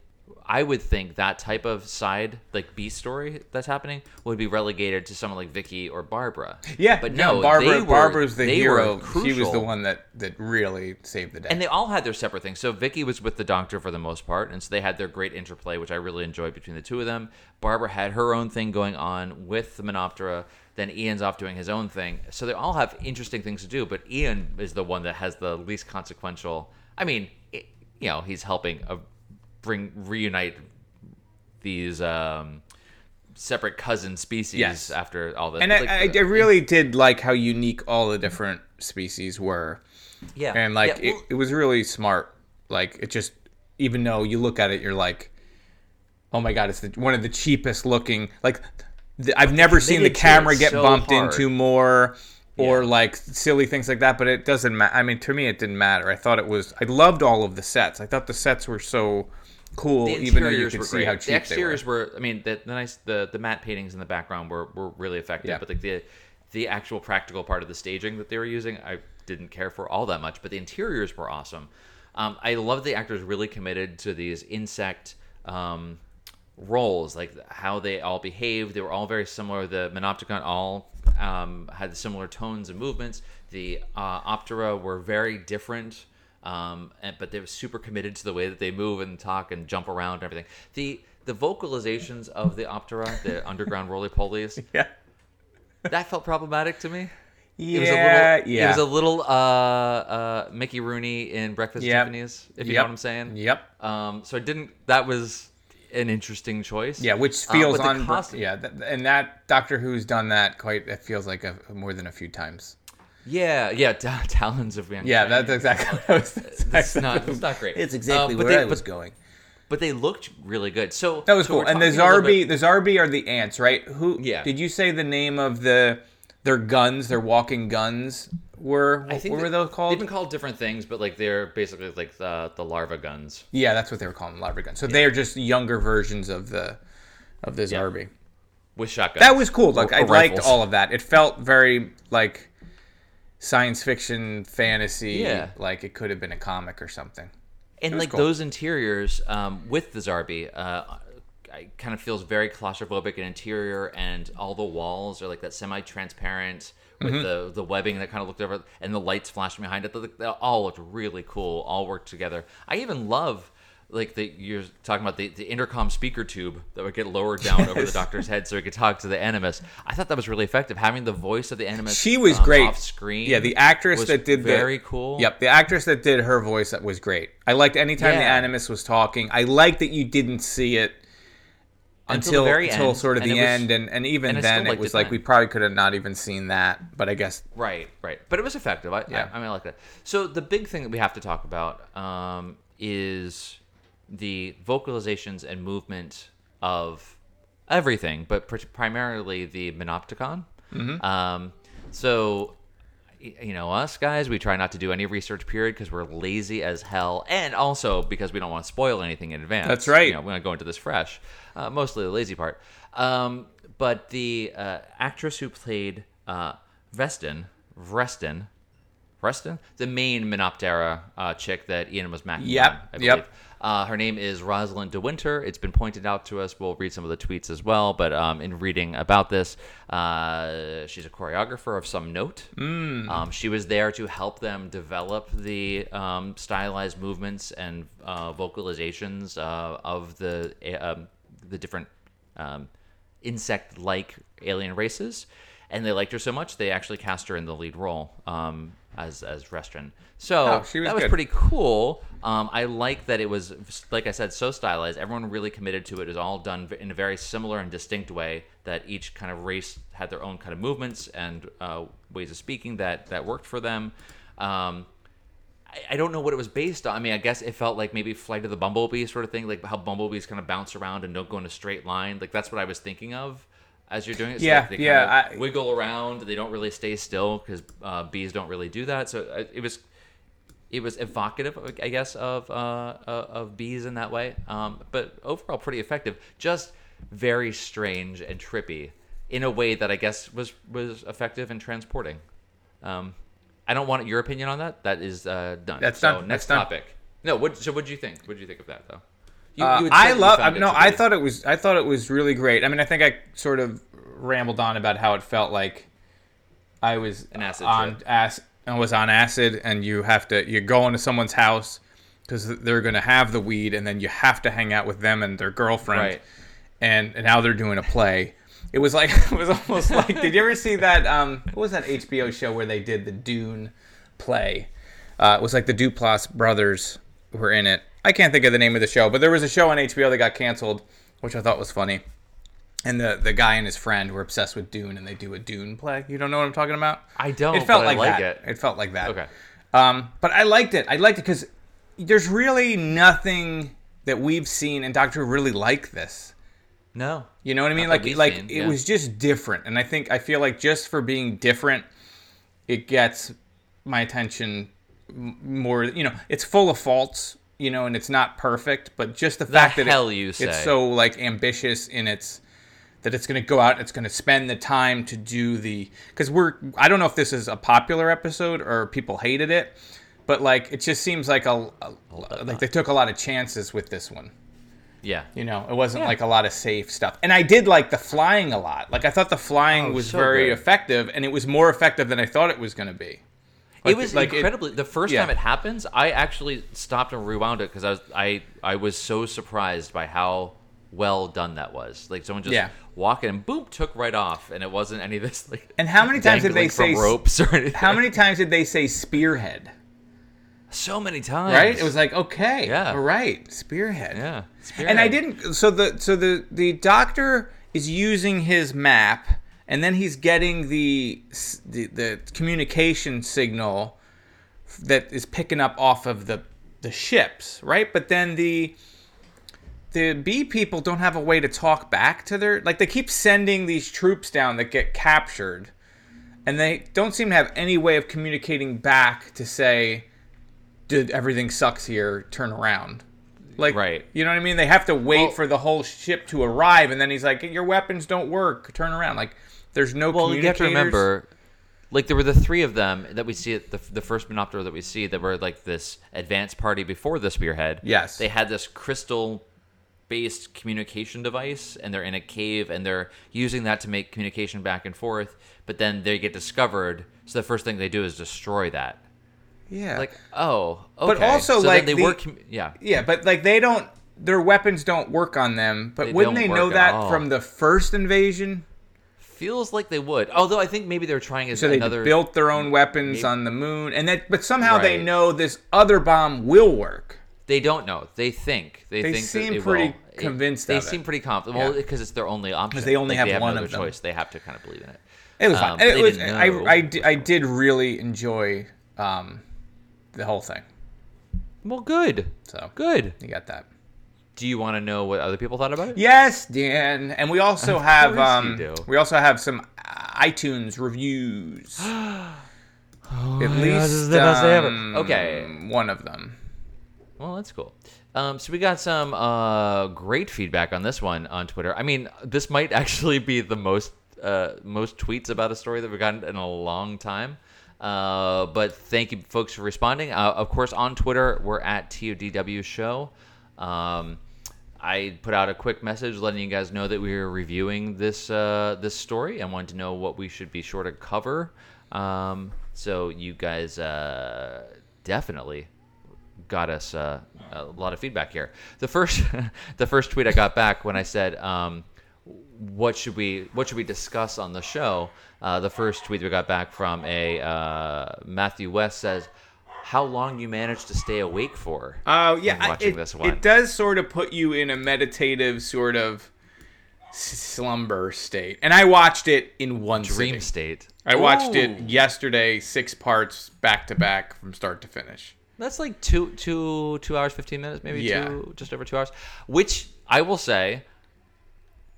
I would think that type of side, like B story that's happening, would be relegated to someone like Vicki or Barbara. Yeah, but no, Barbara. were, Barbara's the hero. She was the one that that really saved the day. And they all had their separate things. So Vicki was with the doctor for the most part, and so they had their great interplay, which I really enjoyed between the two of them. Barbara had her own thing going on with the Menoptera. Then Ian's off doing his own thing. So they all have interesting things to do, but Ian is the one that has the least consequential. I mean, it, you know, he's helping uh, bring reunite these um, separate cousin species Yes. after all this. and I, like, I, the- I really did like how unique all the different species were. yeah, and like yeah, it, it was really smart like it just even though you look at it you're like oh my god it's the, one of the cheapest looking like th- i've never seen the camera get so bumped hard. into more or Yeah. like silly things like that but it doesn't matter i mean to me it didn't matter i thought it was i loved all of the sets i thought the sets were so cool the even though you interiors could were see great. how the cheap they were exteriors were. I mean, the, the nice the the matte paintings in the background were, were really effective. Yeah. But like the the actual practical part of the staging that they were using, I didn't care for all that much. But the interiors were awesome. Um, I love the actors really committed to these insect. Um, roles like how they all behaved they were all very similar the monopticon all um, had similar tones and movements the uh, optera were very different um, and, but they were super committed to the way that they move and talk and jump around and everything the the vocalizations of the optera the underground roly polies yeah that felt problematic to me yeah it was a little, yeah It was a little uh, uh, Mickey Rooney in Breakfast Yep. Tiffany's, if you Yep. know what I'm saying. Yep. Um, so I didn't. That was an interesting choice. Yeah, which Uh, feels the on. cost- yeah, th- and that Doctor Who's done that quite. It feels like a, more than a few times. Yeah, yeah, ta- Talons of Yang. Yeah, that's exactly what I was. It's not, it's not great. It's exactly Uh, where they- I was but- going. But they looked really good. So That was so cool. And the talking Zarbi, bit- the Zarbi are the ants, right? Who? Yeah. Did you say the name of the their guns, their walking guns were? I think what were that- those called? They've been called different things, but like they're basically like the the larva guns Yeah, that's what they were calling larva guns. So they are just younger versions of the of the Zarbi. with shotguns. That was cool. Like Or- I or liked all of that. It felt very like science fiction, fantasy. Yeah. Like it could have been a comic or something. and like cool. those interiors um, with the Zarbi, uh, I kind of feels very claustrophobic in interior, and all the walls are like that semi-transparent with Mm-hmm. the the webbing that kind of looked over, and the lights flashing behind it. They all looked really cool. All worked together. I even love. Like the you're talking about the, the intercom speaker tube that would get lowered down over the doctor's head so he could talk to the animus. I thought that was really effective. Having the voice of the animus, She was um, great off screen. Yeah, the actress that did the- very cool. Yep, the actress that did her voice that was great. I liked anytime the animus was talking. I liked that you didn't see it Until until the until end, sort of the was- end, and and even and then it was like then. we probably could have not even seen that. But I guess Right, right. But it was effective. I, Yeah. I, I mean, I like that. So the big thing that we have to talk about um, is the vocalizations and movement of everything, but pr- primarily the Monopticon. Mm-hmm. Um, so, you know, us guys, we try not to do any research period because we're lazy as hell, and also because we don't want to spoil anything in advance. That's right. You know, we want to go into this fresh. Uh, mostly the lazy part. Um, but the uh, actress who played uh, Vestin, Vrestin, Vrestin, the main Menoptera uh, chick that Ian was macking Yep, on, I yep. Uh, her name is Rosalind De Winter. It's been pointed out to us. We'll read some of the tweets as well. But um, in reading about this, uh, she's a choreographer of some note. Mm. Um, she was there to help them develop the um, stylized movements and uh, vocalizations uh, of the uh, um, the different um, insect-like alien races, and they liked her so much they actually cast her in the lead role um, as as Restrin. So Oh, was that was good. pretty cool. Um, I like that it was, like I said, so stylized. Everyone really committed to it. It was all done in a very similar and distinct way. That each kind of race had their own kind of movements and uh, ways of speaking that that worked for them. Um, I, I don't know what it was based on. I mean, I guess it felt like maybe Flight of the Bumblebee sort of thing, like how bumblebees kind of bounce around and don't go in a straight line. Like that's what I was thinking of as you're doing it. So, Yeah, like, they yeah, kind of I- wiggle around. They don't really stay still because uh, bees don't really do that. So uh, it was it was evocative, I guess, of uh, uh, of bees in that way. Um, but overall, pretty effective. Just very strange and trippy in a way that I guess was was effective in transporting. Um, I don't want your opinion on that. That is uh, done. That's so done. Next That's done. topic. No. What? So what do you think? What do you think of that though? You, Uh, you I love. found it no, I thought it was. I thought it was really great. I mean, I think I sort of rambled on about how it felt like I was An acid on trip. acid. I was on acid, and you have to. You go into someone's house because they're going to have the weed, and then you have to hang out with them and their girlfriend. Right. And, and now they're doing a play. It was like it was almost like. Did you ever see that? Um, what was that HBO show where they did the Dune play? Uh, it was like the Duplass brothers were in it. I can't think of the name of the show, but there was a show on HBO that got canceled, which I thought was funny. And the the guy and his friend were obsessed with Dune, and they do a Dune play. You don't know what I'm talking about? I don't, It felt like, like that. it. felt like that. Okay. Um, but I liked it. I liked it because there's really nothing that we've seen in Doctor Who really like this. No. You know what I mean? Like like seen, it yeah. was just different, and I think I feel like just for being different, it gets my attention more. You know, it's full of faults. You know, and it's not perfect, but just the, fact that it- it's so like ambitious in its that it's going to go out, it's going to spend the time to do the because we're I don't know if this is a popular episode or people hated it, but like it just seems like a, a like they took a lot of chances with this one. Yeah. You know, it wasn't like a lot of safe stuff. And I did like the flying a lot. Like I thought the flying Oh, was so very good. effective, and it was more effective than I thought it was going to be. Like, it was like, incredibly. the first yeah. time it happens, I actually stopped and rewound it because I was I I was so surprised by how well done that was. Like someone just Yeah. walking and boom took right off, and it wasn't any of this like. And how many times did they say ropes or anything? How many times did they say spearhead? So many times. right? It was like, okay, Yeah. all right, spearhead. Yeah. And I didn't. So the so the the doctor is using his map, and then he's getting the the, the communication signal that is picking up off of the the ships, right? But then the the B people don't have a way to talk back to their like they keep sending these troops down that get captured, and they don't seem to have any way of communicating back to say, "Did everything sucks here? Turn around." Like, Right. You know what I mean? They have to wait Well- for the whole ship to arrive, and then he's like, "Your weapons don't work. Turn around." Like, there's no. Well, you have to remember, like there were the three of them that we see at the the first Monopter that we see that were like this advanced party before the spearhead. Yes. they had this crystal based communication device and they're in a cave and they're using that to make communication back and forth but then they get discovered so the first thing they do is destroy that Yeah. like oh okay. But also, So like, they the- work yeah Yeah, but like they don't. Their weapons don't work on them. But They wouldn't they know that all. from the first invasion? feels like they would although i think maybe they're trying as So they another built their own weapons maybe- on the moon, and that. But somehow they know this other bomb will work. They don't know. They think. They, think They think seem pretty will. It- convinced They of it. seem pretty confident. Well, because it's their only option. Because they only Like, have they one no of them. choice. They have to kind of believe in it. It was Um, fun. It was. I. I, di- I did really enjoy um, the whole thing. Well, good. So Good. you got that. Do you want to know what other people thought about it? Yes, Dan. And we also have um, we also have some iTunes reviews. At least is the best ever. um, Okay. one of them. Well, that's cool. Um, so we got some uh, great feedback on this one on Twitter. I mean, this might actually be the most uh, most tweets about a story that we've gotten in a long time. Uh, but thank you, folks, for responding. Uh, of course, on Twitter, we're at TODW Show. Um, I put out a quick message letting you guys know that we were reviewing this uh, this story and wanted to know what we should be sure to cover. Um, so you guys uh, definitely got us uh, a lot of feedback here. The first the first tweet I got back when I said um, what should we what should we discuss on the show? Uh, the first tweet we got back from a uh, Matthew West says, "How long you managed to stay awake for?" Oh yeah, it, it does sort of put you in a meditative sort of slumber state. And I watched it in one Dream sitting. state. I watched Ooh. it yesterday, six parts back to back from start to finish. That's like two two two hours fifteen minutes, maybe Yeah. two just over two hours. Which I will say,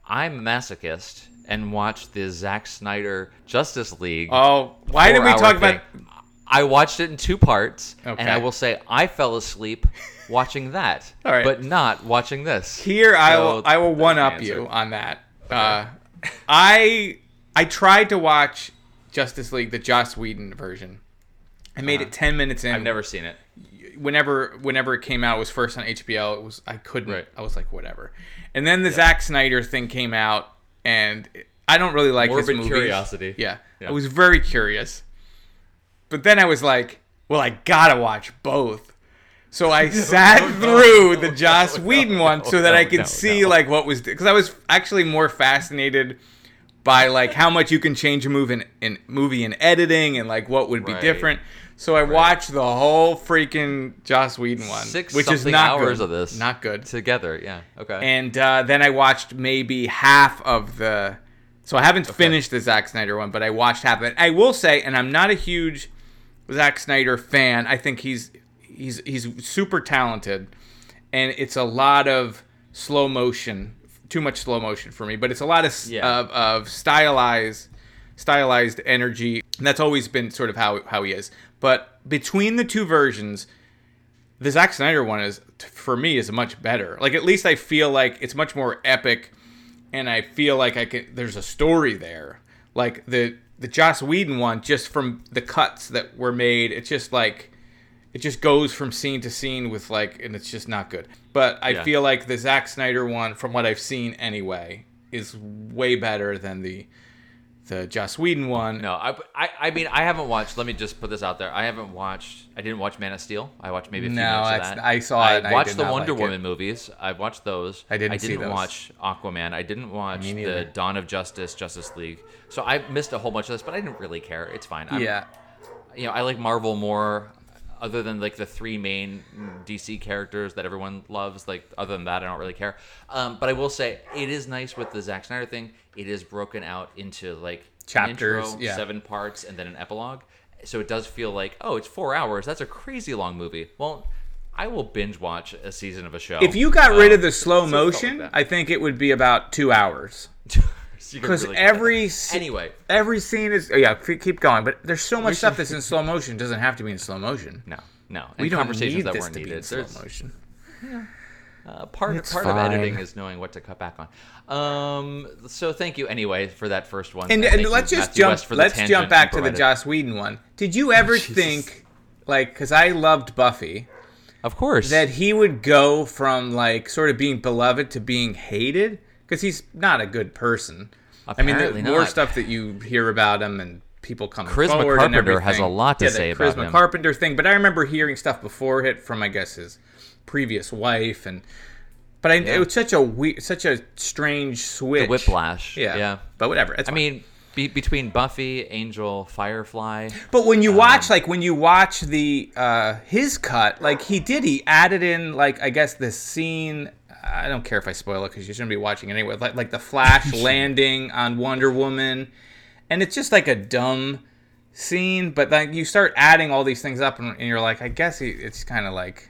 I'm a masochist and watched the Zack Snyder Justice League. Oh, why did we talk about? thing. I watched it in two parts, Okay. and I will say I fell asleep watching that, All right. but not watching this. Here, I will I will one up you on that. Uh, I I tried to watch Justice League, the Joss Whedon version. I made it ten minutes in. I've never seen it. Whenever whenever it came out, it was first on HBO. It was I couldn't. Right. I was like whatever. And then the Zack Snyder thing came out, and I don't really like his Morbid movies. curiosity. Yeah, Yeah. I was very curious. But then I was like, well, I gotta watch both. So I sat through the Joss Whedon one so that no, I could no, see no. like what was because I was actually more fascinated by like how much you can change a move in, in movie in editing and like what would be Right. different. So I watched the whole freaking Joss Whedon one, Six which is not hours good. of this Not good. together. Yeah. Okay. And uh, then I watched maybe half of the. So I haven't finished the Zack Snyder one, but I watched half of it. I will say, and I'm not a huge Zack Snyder fan. I think he's he's he's super talented, and it's a lot of slow motion, too much slow motion for me. But it's a lot of Yeah. of, of stylized stylized energy, and that's always been sort of how how he is. But between the two versions, the Zack Snyder one is for me is much better. Like at least I feel like it's much more epic, and I feel like I can. There's a story there. Like the the Joss Whedon one, just from the cuts that were made, it's just like it just goes from scene to scene with like, and it's just not good. But I Yeah. feel like the Zack Snyder one, from what I've seen anyway, is way better than the the Joss Whedon one. No, I, I, I mean, I haven't watched. Let me just put this out there. I haven't watched. I didn't watch Man of Steel. I watched maybe a few No, minutes of that. I saw it I watched did the Wonder like it. Woman movies. I've watched those. I didn't I didn't watch Aquaman. I didn't watch the. Dawn of Justice, Justice League. So I missed a whole bunch of this, but I didn't really care. It's fine. I'm, yeah. You know, I like Marvel more. other than like the three main DC characters that everyone loves. Like other than that, I don't really care. Um, but I will say it is nice with the Zack Snyder thing. It is broken out into like Chapters, intro, yeah. seven parts, and then an epilogue. So it does feel like oh, it's four hours. That's a crazy long movie. Well. I will binge watch a season of a show. If you got rid Um, of the slow so it felt like motion. I think it would be about two hours. Because really every down. s- anyway, every scene is oh, yeah. f- Keep going, but there's so much stuff that's in slow motion. Doesn't have to be in slow motion. no, no, we don't conversations need that this weren't to be in slow motion. Uh, part It's part of editing is knowing what to cut back on. Um, so thank you anyway for that first one. And, thank and let's just Matthew jump. West, for Let's jump back to the. Joss Whedon one. Did you ever think, like, because I loved Buffy, Of course. that he would go from like sort of being beloved to being hated? Because he's not a good person. I mean, Apparently the more stuff that you hear about him and people coming Charisma forward and Carpenter has everything. a lot to yeah, the say about Charisma him. Carpenter thing, but I remember hearing stuff before it from I guess his previous wife and. But I, it was such a we, such a strange switch. the whiplash. Yeah, yeah. But whatever. It's I fine. mean, be, between Buffy, Angel, Firefly. But when you Um, watch, like when you watch the uh his cut, like he did, he added in like I guess the scene. I don't care if I spoil it because you shouldn't be watching it anyway. Like like the Flash landing on Wonder Woman, and it's just like a dumb scene. But like you start adding all these things up, and, and you're like, I guess he, it's kind of like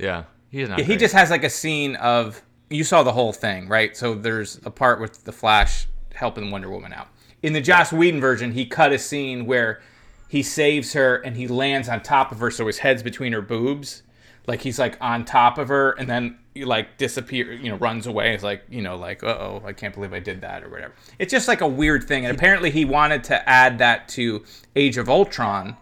Yeah, he's not. yeah, he great. just has like a scene of you saw the whole thing, right? So there's a part with the Flash helping Wonder Woman out. In the Joss Whedon version, he cut a scene where he saves her and he lands on top of her, so his head's between her boobs, like he's like on top of her, and then he like disappear, you know, runs away. It's like you know, like uh oh, I can't believe I did that or whatever. It's just like a weird thing, and apparently he wanted to add that to Age of Ultron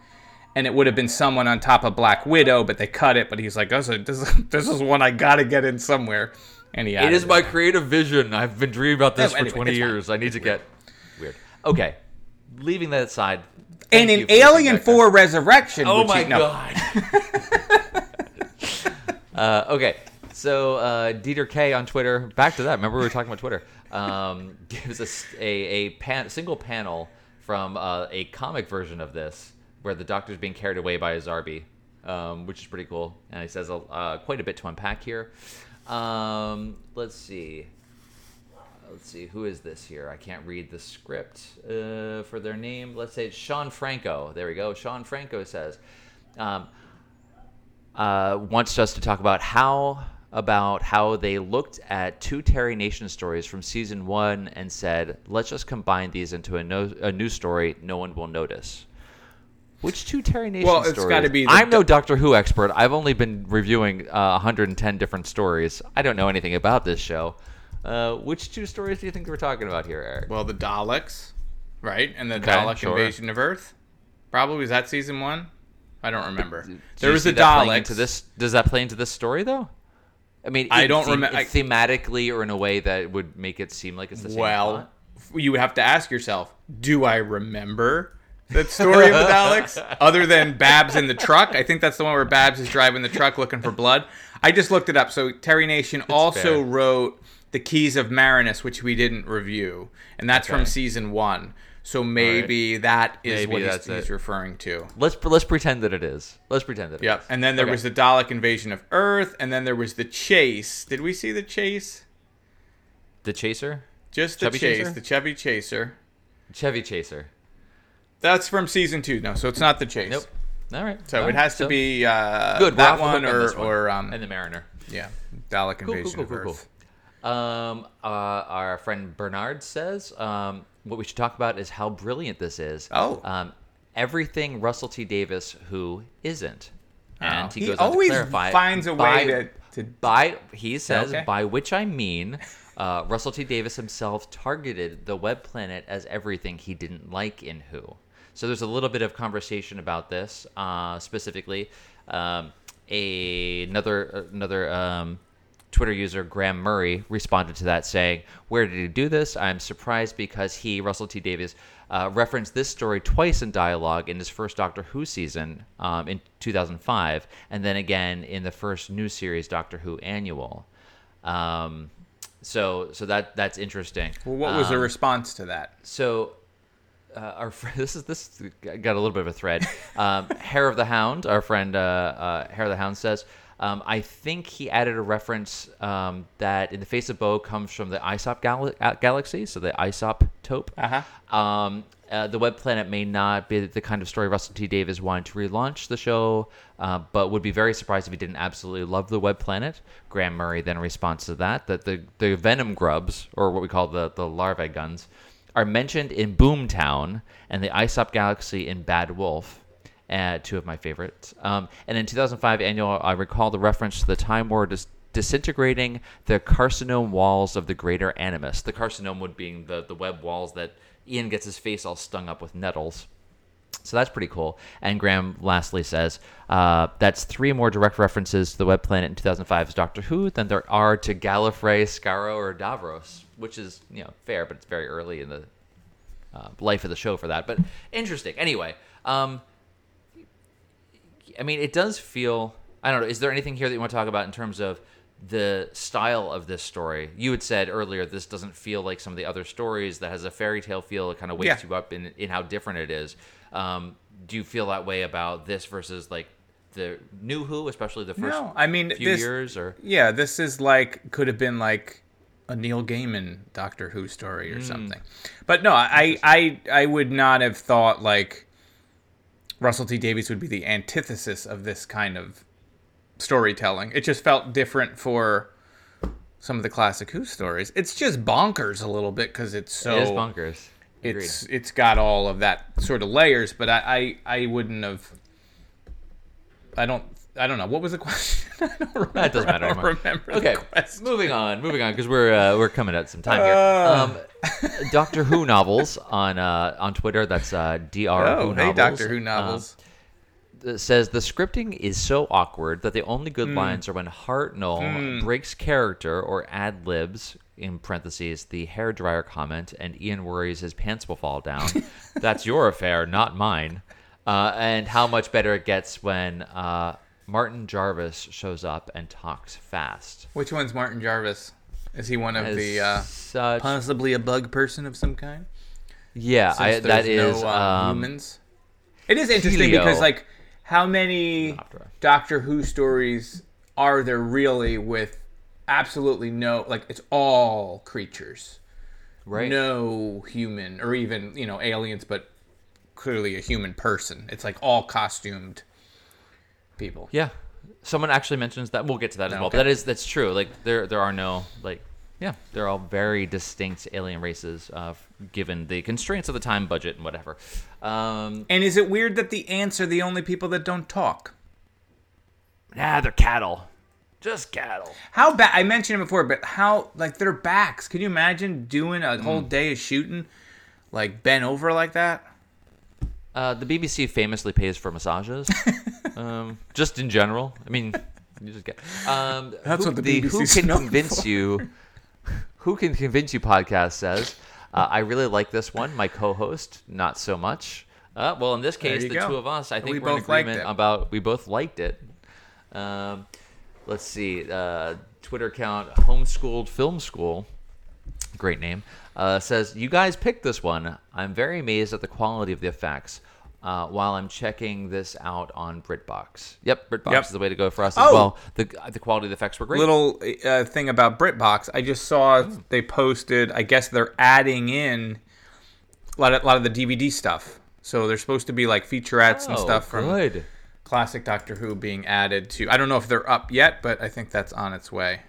and it would have been someone on top of Black Widow, but they cut it. But he's like, this is, this is, this is one I gotta get in somewhere, and he It added my creative vision. I've been dreaming about this Yeah, for anyway, 20 it's fine. years. I need to get weird. Okay, leaving that aside. And in you Alien feedback, Four Resurrection, Oh my he- no. god. uh, okay, so uh, Dieter K on Twitter. Back to that. Remember we were talking about Twitter. Um, gives us a a pan, single panel from uh, a comic version of this, where the Doctor's being carried away by a Zarbi, um, which is pretty cool. And he says uh, quite a bit to unpack here. Um, let's see. Let's see, who is this here? I can't read the script uh, for their name. Let's say it's Sean Franco. There we go. Sean Franco says, um, uh, wants us to talk about how about how they looked at two Terry Nation stories from season one and said, let's just combine these into a, no, a new story. No one will notice. Which two Terry Nation Well, it's stories? gotta be I'm no Doctor Who expert. I've only been reviewing uh, 110 different stories. I don't know anything about this show. Uh, which two stories do you think we're talking about here, Eric? Well, the Daleks, right, and the Okay, Dalek sure. invasion of Earth. Probably was that season one. I don't remember. Do There was see the that playing Daleks. Into this, does that play into this story though? I mean, I don't them- remem- thematically or in a way that would make it seem like it's the same. Well, plot? you would have to ask yourself, do I remember that story of the Daleks? Other than Babs in the truck? I think that's the one where Babs is driving the truck looking for blood. I just looked it up. So Terry Nation also fair. wrote The Keys of Marinus, which we didn't review. And that's from season one. So maybe that is Maybe what he's, he's referring to. let's let's pretend that it is. Let's pretend that. it Yep. is. And then there Okay. was the Dalek invasion of Earth, and then there was the chase. Did we see the chase? the Chaser, Just the chase, Chaser? the Chevy Chaser. Chevy Chaser. That's from season two. No, so it's not the chase. Nope. All right. So All it right. has to So- be uh, good. that one or one. or um and the Mariner. yeah Dalek Cool, invasion cool, of cool, cool, Earth. Um, uh, our friend Bernard says um, what we should talk about is how brilliant this is. Oh. Um, everything Russell T Davies who isn't, and Oh. he, He goes always to clarify finds a by- way to- to- by he says Okay. by which I mean. Uh, Russell T Davies himself targeted the web planet as everything he didn't like in Who. So there's a little bit of conversation about this uh, specifically. Um, a, another another um, Twitter user Graham Murray responded to that saying, "Where did he do this? I'm surprised because he Russell T Davies uh, referenced this story twice in dialogue in his first Doctor Who season um, in 2005, and then again in the first new series Doctor Who Annual." Um, so so that that's interesting. Well, what was the Um, response to that? so uh, our friend, this is this got a little bit of a thread. Um, Hair of the Hound, our friend uh, uh, Hair of the Hound says, um, I think he added a reference um, that in the face of Boe comes from the Isop gal- uh, galaxy, so the Isop tope. Uh-huh. Um, uh, the Web Planet may not be the kind of story Russell T Davies wanted to relaunch the show, uh, but would be very surprised if he didn't absolutely love the Web Planet. Graham Murray then responds to that that the, the Venom grubs, or what we call the, the larvae guns, are mentioned in Boomtown and the Isop Galaxy in Bad Wolf. Uh, two of my favorites. Um, and in 2005 annual, I recall the reference to the Time War dis- disintegrating the carcinome walls of the greater animus. The carcinome would being the, the web walls that Ian gets his face all stung up with nettles. So that's pretty cool. And Graham lastly says uh, that's three more direct references to the Web Planet in 2005's Doctor Who than there are to Gallifrey, Skaro, or Davros, which is you know fair, but it's very early in the uh, life of the show for that. But interesting. Anyway, um, I mean, it does feel. I don't know. Is there anything here that you want to talk about in terms of the style of this story? You had said earlier this doesn't feel like some of the other stories that has a fairy tale feel. It kind of wakes Yeah. you up in in how different it is. Um, do you feel that way about this versus like the new Who, especially the first No, I mean few this, years? Or yeah, this is like could have been like a Neil Gaiman Doctor Who story or something. But no, I I I would not have thought like Russell T Davies would be the antithesis of this kind of storytelling. It just felt different for some of the classic Who stories. It's just bonkers a little bit because it's so it is bonkers. Agreed. it's it's got all of that sort of layers, but I I, I wouldn't have. I don't I don't know what was the question. I don't remember. That doesn't matter I don't anymore. remember. Okay, the question. moving on, moving on, because we're uh, we're coming at some time here. Uh. Um, Doctor Who novels on uh, on Twitter. That's uh, Dr. Oh, Who hey, novels. Doctor Who Um, novels. says the scripting is so awkward that the only good lines are when Hartnell breaks character or ad libs in parentheses the hair dryer comment and Ian worries his pants will fall down. That's your affair, not mine. Uh, and how much better it gets when uh, Martin Jarvis shows up and talks fast. Which one's Martin Jarvis? Is he one of As the uh, such, possibly a bug person of some kind? yeah, I, that there's is no, um, um, humans. It is interesting Helio. because like how many. Doctor Who stories are there really with absolutely no like it's all creatures. right. no human or even you know aliens but clearly a human person it's like all costumed people Yeah, someone actually mentions that. We'll get to that as well. Okay. But that is that's true. Like there there are no like yeah, they're all very distinct alien races, uh, given the constraints of the time, budget, and whatever. Um, and is it weird that the ants are the only people that don't talk nah, they're cattle, just cattle. how bad i mentioned it before but how like their backs can you imagine doing a whole Mm. day of shooting like bent over like that Uh, the BBC famously pays for massages, um, just in general. I mean, you just get. Um, That's who, what the BBC Who can known convince for. you? Who can convince you? Podcast says. Uh, I really like this one. My co-host, not so much. Uh, well, in this case, the go. two of us, I think We we are in both liked agreement about we both liked it. Um, let's see. Uh, Twitter account homeschooled film school great name, uh, says, You guys picked this one. I'm very amazed at the quality of the effects uh, while I'm checking this out on BritBox. Yep, BritBox Yep. is the way to go for us as Oh! well. The, the quality of the effects were great. little uh, thing about britbox i just saw they posted i guess they're adding in a lot of, a lot of the dvd stuff so they're supposed to be like featurettes and Oh, stuff from good. Classic Doctor Who being added to. I don't know if they're up yet, but I think that's on its way.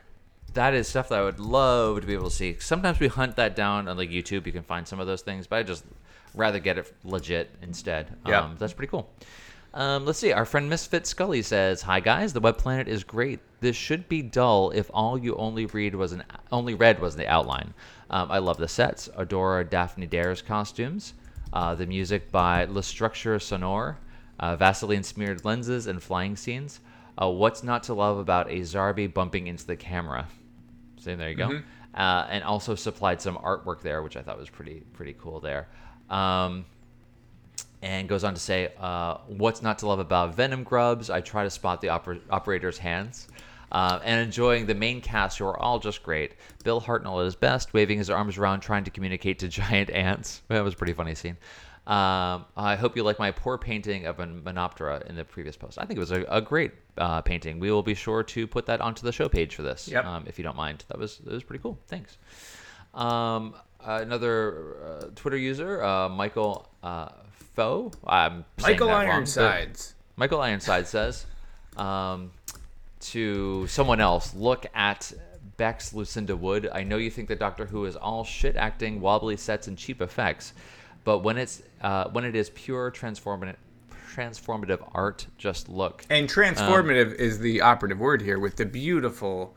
That is stuff that I would love to be able to see. Sometimes we hunt that down on like YouTube. You can find some of those things, but I just rather get it legit instead. Yeah. Um, that's pretty cool. Um, let's see. Our friend Misfit Scully says, "Hi guys, the web planet is great. This should be dull if all you only read was an only read was the outline. Um, I love the sets. Adore Daphne Dare's costumes. Uh, the music by Les Structures Sonores, uh, Vaseline smeared lenses and flying scenes. Uh, what's not to love about a Zarbi bumping into the camera? So there you go. Uh, and also supplied some artwork there, which I thought was pretty pretty cool there. Um, and goes on to say, uh, "What's not to love about Venom Grubs? I try to spot the oper- operator's hands." Uh, and enjoying the main cast, who are all just great. Bill Hartnell at his best, waving his arms around, trying to communicate to giant ants. That was a pretty funny scene. Um, I hope you like my poor painting of a Monoptera in the previous post. I think it was a, a great uh, painting. We will be sure to put that onto the show page for this, Yep. um, if you don't mind. That was that was pretty cool. Thanks. Um, another uh, Twitter user, uh, Michael uh, Foe. I'm Michael that wrong, but- Ironsides. Michael Ironside says um, to someone else, look at Beck's Lucinda Wood. I know you think that Doctor Who is all shit acting, wobbly sets, and cheap effects, but when it's uh, when it is pure transformative transformative art, just look. And transformative is the operative word here with the beautiful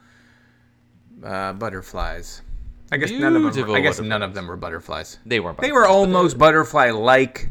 uh, butterflies. I guess none of them. Were, I guess none butterflies. of them were butterflies. They weren't. They were almost butterfly-like.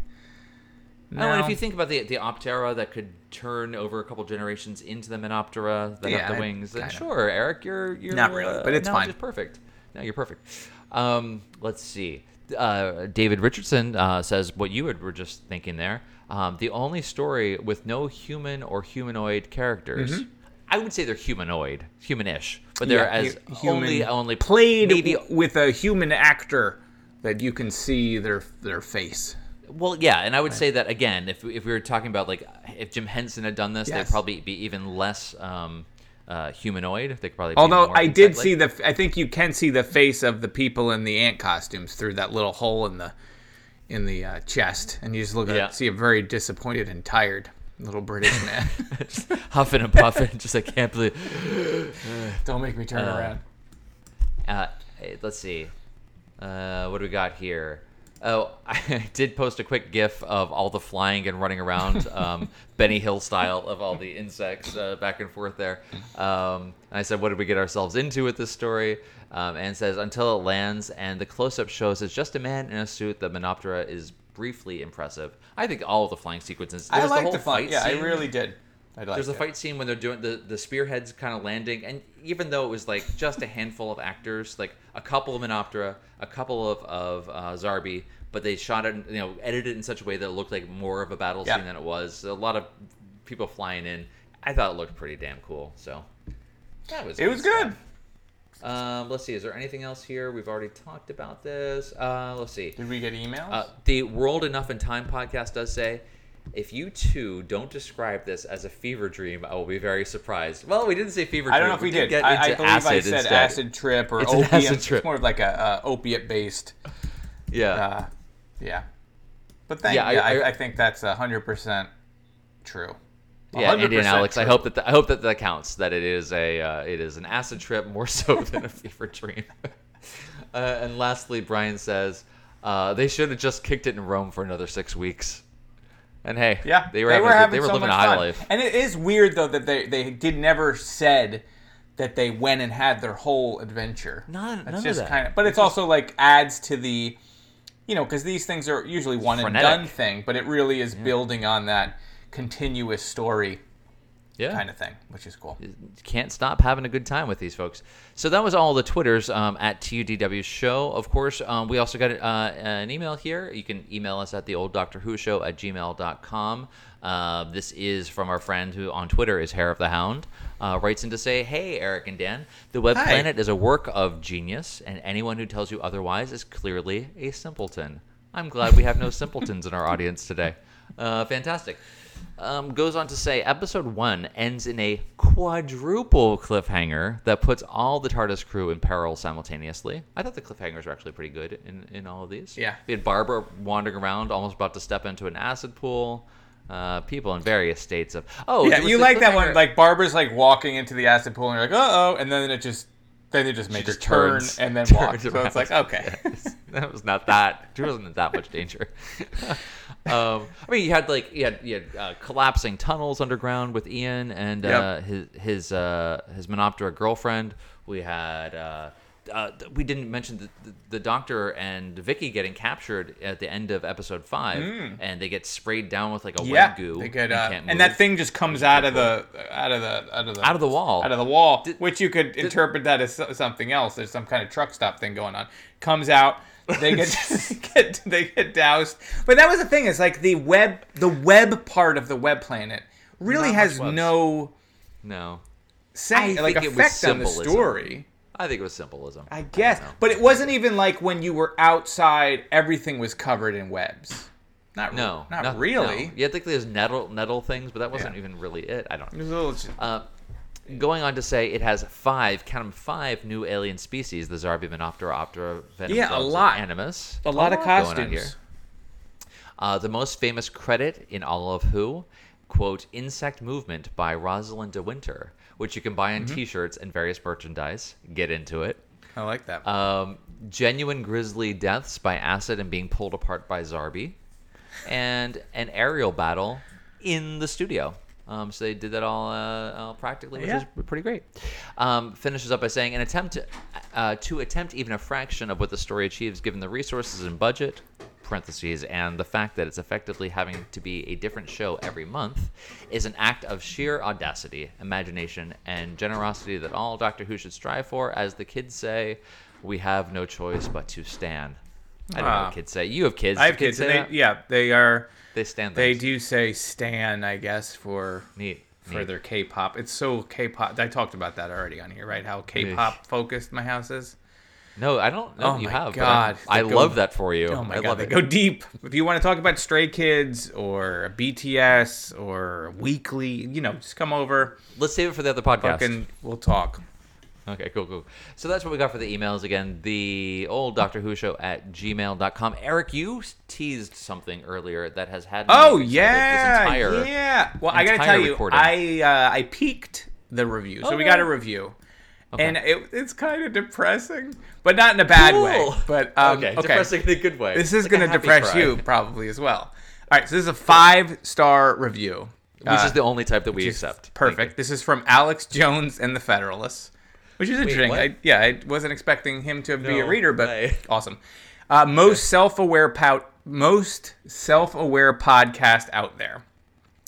Oh, and if you think about the the Optera that could turn over a couple generations into the Menoptera that Yeah, have the wings, then sure, Eric, you're you're Not really, uh, but it's analogy fine. perfect. No, you're perfect. Um, let's see. Uh, David Richardson uh, says what you were just thinking there. Um, the only story with no human or humanoid characters. I would say they're humanoid, humanish, but they're Mm-hmm. Yeah, as hu- human- only only played maybe with a human actor that you can see their their face. Well, yeah, and I would say that again, if if we were talking about like if Jim Henson had done this, they'd probably be even less um, uh, humanoid. They could probably. Although I did see the, I think you can see the face of the people in the ant costumes through that little hole in the in the uh, chest, and you just look at Yeah. it, see a very disappointed and tired little British man. huffing and puffing, just I can't believe. Don't make me turn around. Uh, let's see. Uh, what do we got here? Oh, I did post a quick GIF of all the flying and running around, um, Benny Hill style, of all the insects uh, back and forth there. Um, and I said, "What did we get ourselves into with this story?" Um, and says, "Until it lands, and the close-up shows it's just a man in a suit. The Menoptera is briefly impressive. I think all of the flying sequences. I there's like whole the fight. Yeah, I really did. I liked There's a fight scene when they're doing the the spearheads kind of landing, and even though it was like just a handful of actors, like a couple of Menoptera, a couple of of uh, Zarbi, but they shot it, you know, edited it in such a way that it looked like more of a battle Yeah. scene than it was. A lot of people flying in. I thought it looked pretty damn cool. So that was It was good. Um, let's see. Is there anything else here? We've already talked about this. Uh, let's see. Did we get emails? Uh, the World Enough in Time podcast does say, if you two don't describe this as a fever dream, I will be very surprised. Well, we didn't say fever dream. I don't know if we, did. get I, I into believe I acid said instead. acid trip or It's opium. acid trip. It's more of like a uh, opiate based. Yeah. Uh, yeah. But thank Yeah, yeah, I- I, I- I, think that's hundred percent true. yeah, Andy and 100% Alex. I hope that I hope that that counts. That it is a uh, it is an acid trip more so than a fever dream. uh, and lastly, Brian says uh, they should have just kicked it in Rome for another six weeks. And hey, Yeah, they were having, a good- they were so living a high fun. life. And it is weird though that they they did never said that they went and had their whole adventure. None- That's none of just that. kind of. But it's also like adds to the, you know, because these things are usually one and done thing, but it really is building on that continuous story Yeah, kind of thing, which is cool. can't stop having a good time with these folks. So that was all the Twitters um, at TUDW Show. Of course, um, we also got uh, an email here. You can email us at the old Doctor Who Show at gmail.com. Uh, this is from our friend who on Twitter is Hair of the Hound. Uh, writes in to say, Hey, Eric and Dan, the Web Hi. Planet is a work of genius, and anyone who tells you otherwise is clearly a simpleton. I'm glad we have no simpletons in our audience today. Uh, fantastic. Um, goes on to say, episode one ends in a quadruple cliffhanger that puts all the TARDIS crew in peril simultaneously. I thought the cliffhangers were actually pretty good in, in all of these. Yeah. We had Barbara wandering around, almost about to step into an acid pool. Uh, people in various states of. Oh, Yeah, you like that one? Like Barbara's like walking into the acid pool, and you're like, uh oh, and then it just then they just make her just turn turns- and then walk. So it's like okay. that was not that. She wasn't in that much danger. um, I mean, you had like you had, you had uh, collapsing tunnels underground with Ian and uh, his his uh, his Menoptera girlfriend. We had. Uh, we didn't mention the, the, the doctor and Vicki getting captured at the end of episode five, and they get sprayed down with like a Mm. yeah, goo. they and uh, can't and that thing just comes out of the out of the out of the Out of the wall. out of the wall, Did- which you could interpret that as something else. There's some kind of truck stop thing going on. Comes out, they get, get they get doused. But that was the thing. Is like the web the web part of the web planet really Not has no no. say, like effect on the story. I think it was symbolism. I guess, know. but it wasn't even like when you were outside, everything was covered in webs. Not No, not no, really. No. Yeah, I think there's nettle nettle things, but that wasn't Yeah. even really it. I don't It know. a little. Uh, going on to say it has five, count them, five new alien species: the Zarbi, Menoptera, Optera, Venom, Yeah, a lot. Animus. a lot of going on costumes. here. Uh, the most famous credit in all of Who, quote, Insect Movement by Rosalind de Winter, which you can buy Mm-hmm. T-shirts and various merchandise. Get into it. I like that. Um, genuine grisly deaths by acid and being pulled apart by Zarbi, and an aerial battle in the studio. Um, so they did that all, uh, all practically, which Yeah. is pretty great. Um, finishes up by saying, an attempt to, uh, to attempt even a fraction of what the story achieves, given the resources and budget (parentheses) and the fact that it's effectively having to be a different show every month, is an act of sheer audacity, imagination, and generosity that all Doctor Who should strive for. As the kids say, we have no choice but to stand. I don't know Ah. what kids say. You have kids. I have Do kids, and they, yeah, they are. They stand. They do say "stan," I guess, for Neat. for neat. their K-pop. It's so K-pop. I talked about that already on here, right? How K-pop focused my house is. No, I don't know Oh you my have. God, I go- love that for you. Oh my I god, love they it. go deep. If you want to talk about Stray Kids or BTS or Weeekly, you know, just come over. Let's save it for the other podcast. Fucking, we'll talk. Okay, cool, cool. So that's what we got for the emails. Again, the old Doctor Who show at gmail.com. Eric, you teased something earlier that has had Oh yeah, this entire yeah. Well, I gotta entire tell you, recording. I uh, I peaked the review, so Oh, we got a review, Okay. and it, it's kind of depressing, but not in a bad way. But um, okay, okay, depressing in a good way. this is Like gonna depress cry. you probably as well. All right, so this is a five star review, Which Uh, is the only type that we accept. Perfect. This is from Alex Jones and the Federalists, which is interesting. what? I, yeah, I wasn't expecting him to be a reader, but way. awesome. Uh, most self-aware pout, most self-aware podcast out there.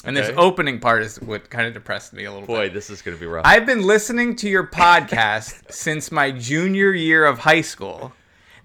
And this opening part is what kind of depressed me a little bit. Boy, bit. this is going to be rough. I've been listening to your podcast since my junior year of high school.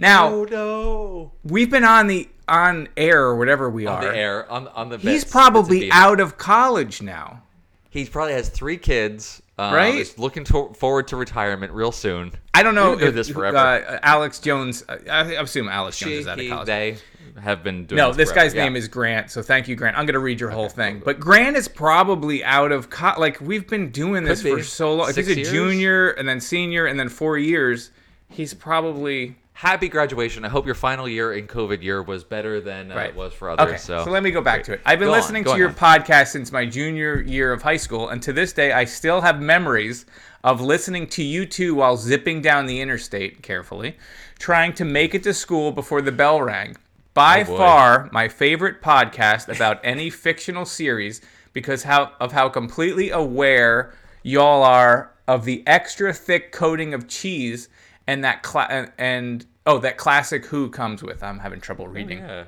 Now, oh no! we've been on the on air or whatever we On are. the air, on on the. He's probably out of college now. He probably has three kids. Um, Right? Is looking to- forward to retirement real soon. I don't know We've been doing if this forever. Uh, Alex Jones. I I assume Alex Jones is out of college. they have been doing. no, this forever. guy's Yeah. name is Grant. So thank you, Grant. I'm gonna read your whole thing. But Grant is probably out of co- like we've been doing this Could for be. so long. Six he's a years? junior and then senior and then four years, he's probably happy graduation. I hope your final year in COVID year was better than uh, Right. it was for others. Okay, so. so, let me go back to it. I've been Go listening to your ahead. podcast since my junior year of high school, and to this day, I still have memories of listening to you two while zipping down the interstate carefully, trying to make it to school before the bell rang. By Oh, far, my favorite podcast about any fictional series because how of how completely aware y'all are of the extra thick coating of cheese and that cla- and, and oh that classic Who comes with. I'm having trouble oh, reading. Yeah.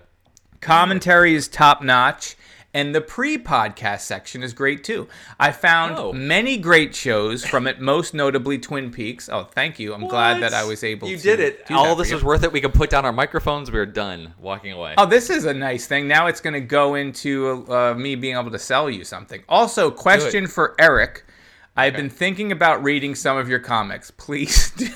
Commentary is top notch, and the pre podcast section is great too. I found Oh. many great shows from it, most notably Twin Peaks. Oh, thank you. I'm glad that I was able You to. did it. All this was worth it. We can put down our microphones. We're done. Walking away. Oh, this is a nice thing. Now it's going to go into uh, me being able to sell you something. Also, question for Eric. I've been thinking about reading some of your comics. Please do.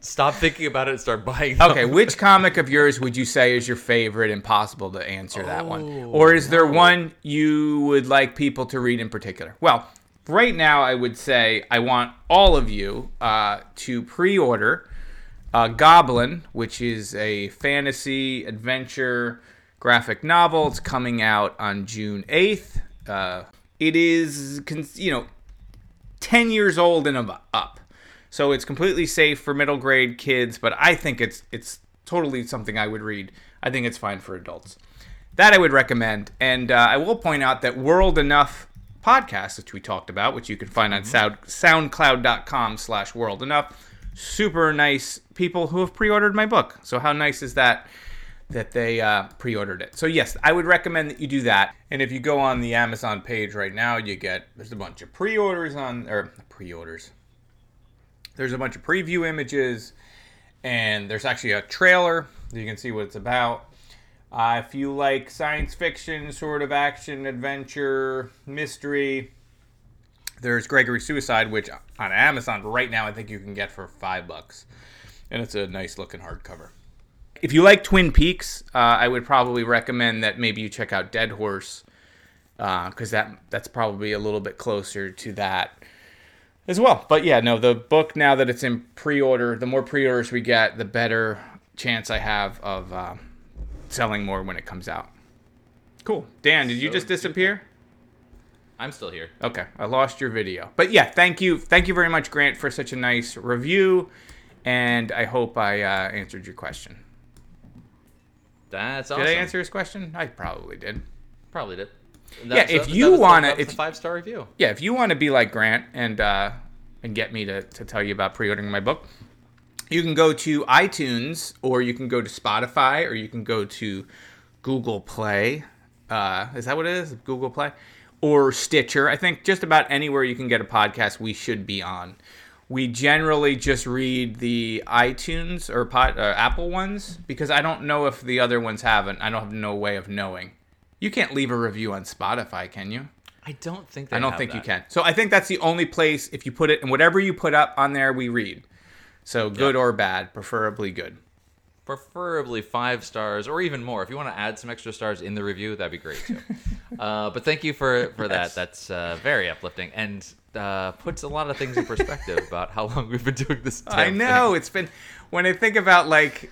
Stop thinking about it and start buying. Them. Okay, which comic of yours would you say is your favorite? Impossible to answer that one. Oh, Or is there one you would like people to read in particular? Well, right now I would say I want all of you uh, to pre-order uh, Goblin, which is a fantasy adventure graphic novel. It's coming out on June eighth. Uh, it is, you know, 10 years old and up. So it's completely safe for middle grade kids, but I think it's it's totally something I would read. I think it's fine for adults. That I would recommend. And uh, I will point out that World Enough podcast, which we talked about, which you can find on sound, soundcloud.com slash world enough. Super nice people who have pre-ordered my book. So how nice is that? That they uh, pre-ordered it. So yes, I would recommend that you do that. And if you go on the Amazon page right now, you get there's a bunch of pre-orders on or pre-orders. There's a bunch of preview images, and there's actually a trailer. You can see what it's about. Uh, if you like science fiction, sort of action, adventure, mystery, there's Gregory Suicide, which on Amazon right now I think you can get for five bucks, and it's a nice looking hardcover. If you like Twin Peaks, uh, I would probably recommend that maybe you check out Dead Horse because that that's probably a little bit closer to that as well. But yeah, no, the book now that it's in pre-order, the more pre-orders we get, the better chance I have of uh, selling more when it comes out. Cool, Dan. Did you just disappear? I'm still here. Okay, I lost your video. But yeah, thank you, thank you very much, Grant, for such a nice review, and I hope I uh, answered your question. That's Did awesome. I answer his question? I probably did. Probably did. Yeah, if you wanna- it's if- a five star review. Yeah, if you want to be like Grant and uh, and get me to, to tell you about pre-ordering my book, you can go to iTunes or you can go to Spotify or you can go to Google Play. Uh, is that what it is? Google Play or Stitcher? I think just about anywhere you can get a podcast, we should be on. We generally just read the iTunes or pod, uh, Apple ones because I don't know if the other ones haven't. I don't have no way of knowing. You can't leave a review on Spotify, can you? I don't think they I don't think you can. So I think that's the only place if you put it and whatever you put up on there we read. So good or bad, preferably good. Preferably five stars or even more. If you want to add some extra stars in the review, that'd be great too. uh, but thank you for for Yes. that. That's uh, very uplifting and uh, puts a lot of things in perspective about how long we've been doing this. I know thing. it's been when I think about like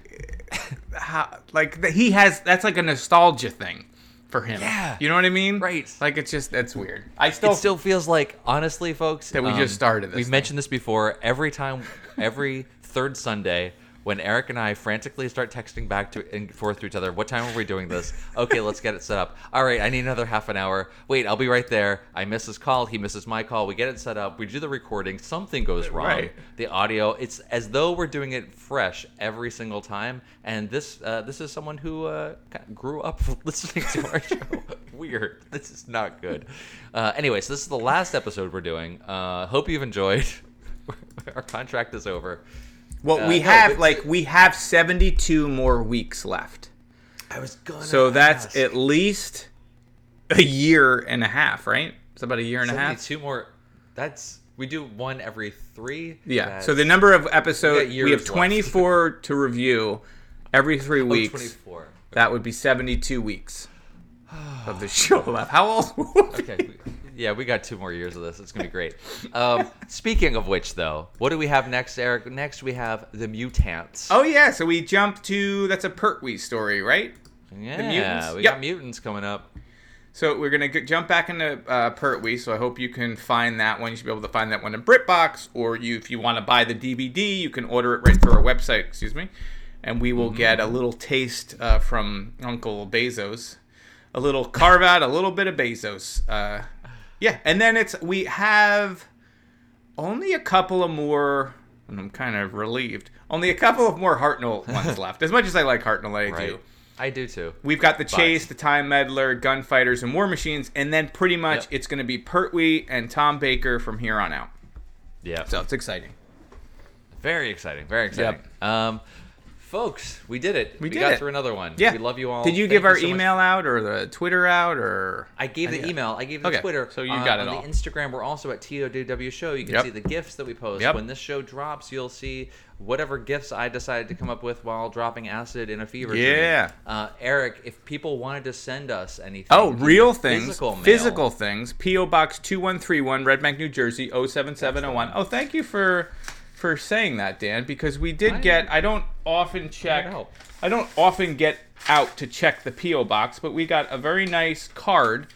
how like the, he has that's like a nostalgia thing for him. Yeah. you know what I mean? Right. Like it's just that's weird. I still it still feels like honestly folks um, That we just started this we've thing. mentioned this before every time every third sunday when eric and i frantically start texting back to and forth to each other what time are we doing this? Okay let's get it set up. All right i need another half an hour. Wait i'll be right there. I miss his call. He misses my call. We get it set up. We do the recording. Something goes wrong. Right. the audio it's as though we're doing it fresh every single time and this uh, this is someone who uh, grew up listening to our show. Weird. This is not good. Uh, anyway so this is the last episode we're doing. Uh, hope you've enjoyed. Our contract is over well uh, we no, have like we have 72 more weeks left. i was gonna So that's ask. at least a year and a half, right? It's about a year and a half. 72 more that's we do one every three Yeah. So the number of episodes we, years have left. 24 to review every three weeks. 24 That would be 72 weeks of the show left. How old? okay we- yeah we got two more years of this it's gonna be great um, speaking of which though what do we have next eric next we have the mutants Oh yeah. So we jump to that's a Pertwee story, right? yeah mutants? we Yep. got mutants coming up So we're gonna jump back into uh, Pertwee. So I hope you can find that one. You should be able to find that one in BritBox, or you, if you want to buy the DVD, you can order it right through our website. Excuse me, and we will get a little taste uh, from Uncle Bezos, a little carve out, a little bit of Bezos. Uh, yeah, and then it's we have only a couple of more. And I'm kind of relieved. Only a couple of more Hartnell ones left. As much as I like Hartnell, I right do. i do too We've got the Chase, the Time Meddler, Gunfighters, and War Machines, and then pretty much Yep. it's going to be Pertwee and Tom Baker from here on out. yeah So it's exciting. Very exciting. Very exciting. Um, folks, we did it. We, did got it. through another one. Yeah. We love you all. Did you Thank give our so much. email out or the Twitter out or? I gave the email. I gave the Okay, Twitter. so you Uh, got it on all. the Instagram. We're also at TODW Show. You can Yep. see the gifts that we post. Yep. When this show drops, you'll see whatever gifts I decided to come up with while dropping acid in a fever. dream. Yeah. Uh, Eric, if people wanted to send us anything, Oh, real things, physical, physical, things. PO Box two one three one, Red Bank, New Jersey 07701. Oh, thank you for for saying that, Dan, because we did I- get. I don't often check. help. I don't often get out to check the PO Box, but we got a very nice card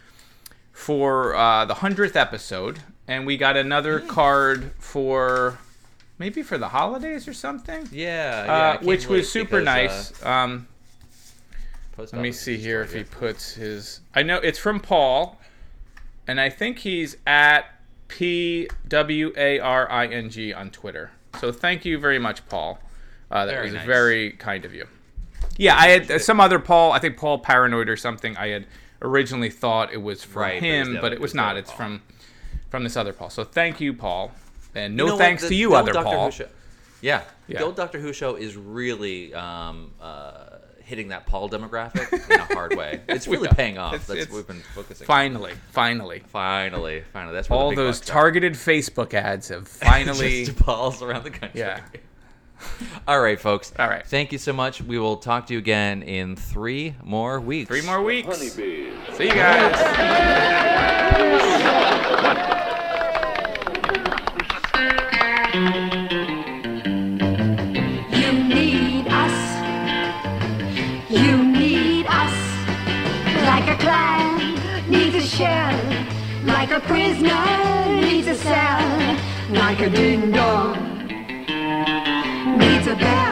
for uh, the hundredth episode, and we got another card for maybe for the holidays or something. Yeah, yeah. Uh, which was super because, nice. um, uh, post let me see here if he puts his. I know it's from Paul, and I think he's at P W A R I N G on Twitter. So thank you very much, Paul. Uh, that Very was nice. very kind of you. Yeah, I had uh, some other Paul. I think Paul Paranoid or something. I had originally thought it was from Right, but it was him, the but it was it was the not. It's Paul. from from this other Paul. So thank you, Paul, and no You know thanks The- to you, other Doctor Who Paul. show- Yeah. Yeah. the old Doctor Who show is really um, uh, hitting that Paul demographic in a hard way. It's really yeah. paying off. It's, That's it's, what we've been focusing. Finally, on. finally, finally, finally. That's all those targeted are. Facebook ads have finally just Pauls around the country. Yeah. all right, folks. All right. Thank you so much. We will talk to you again in three more weeks. Three more weeks. Honeybees. See you guys. prisoner needs a cell, like a ding dong, needs a bell.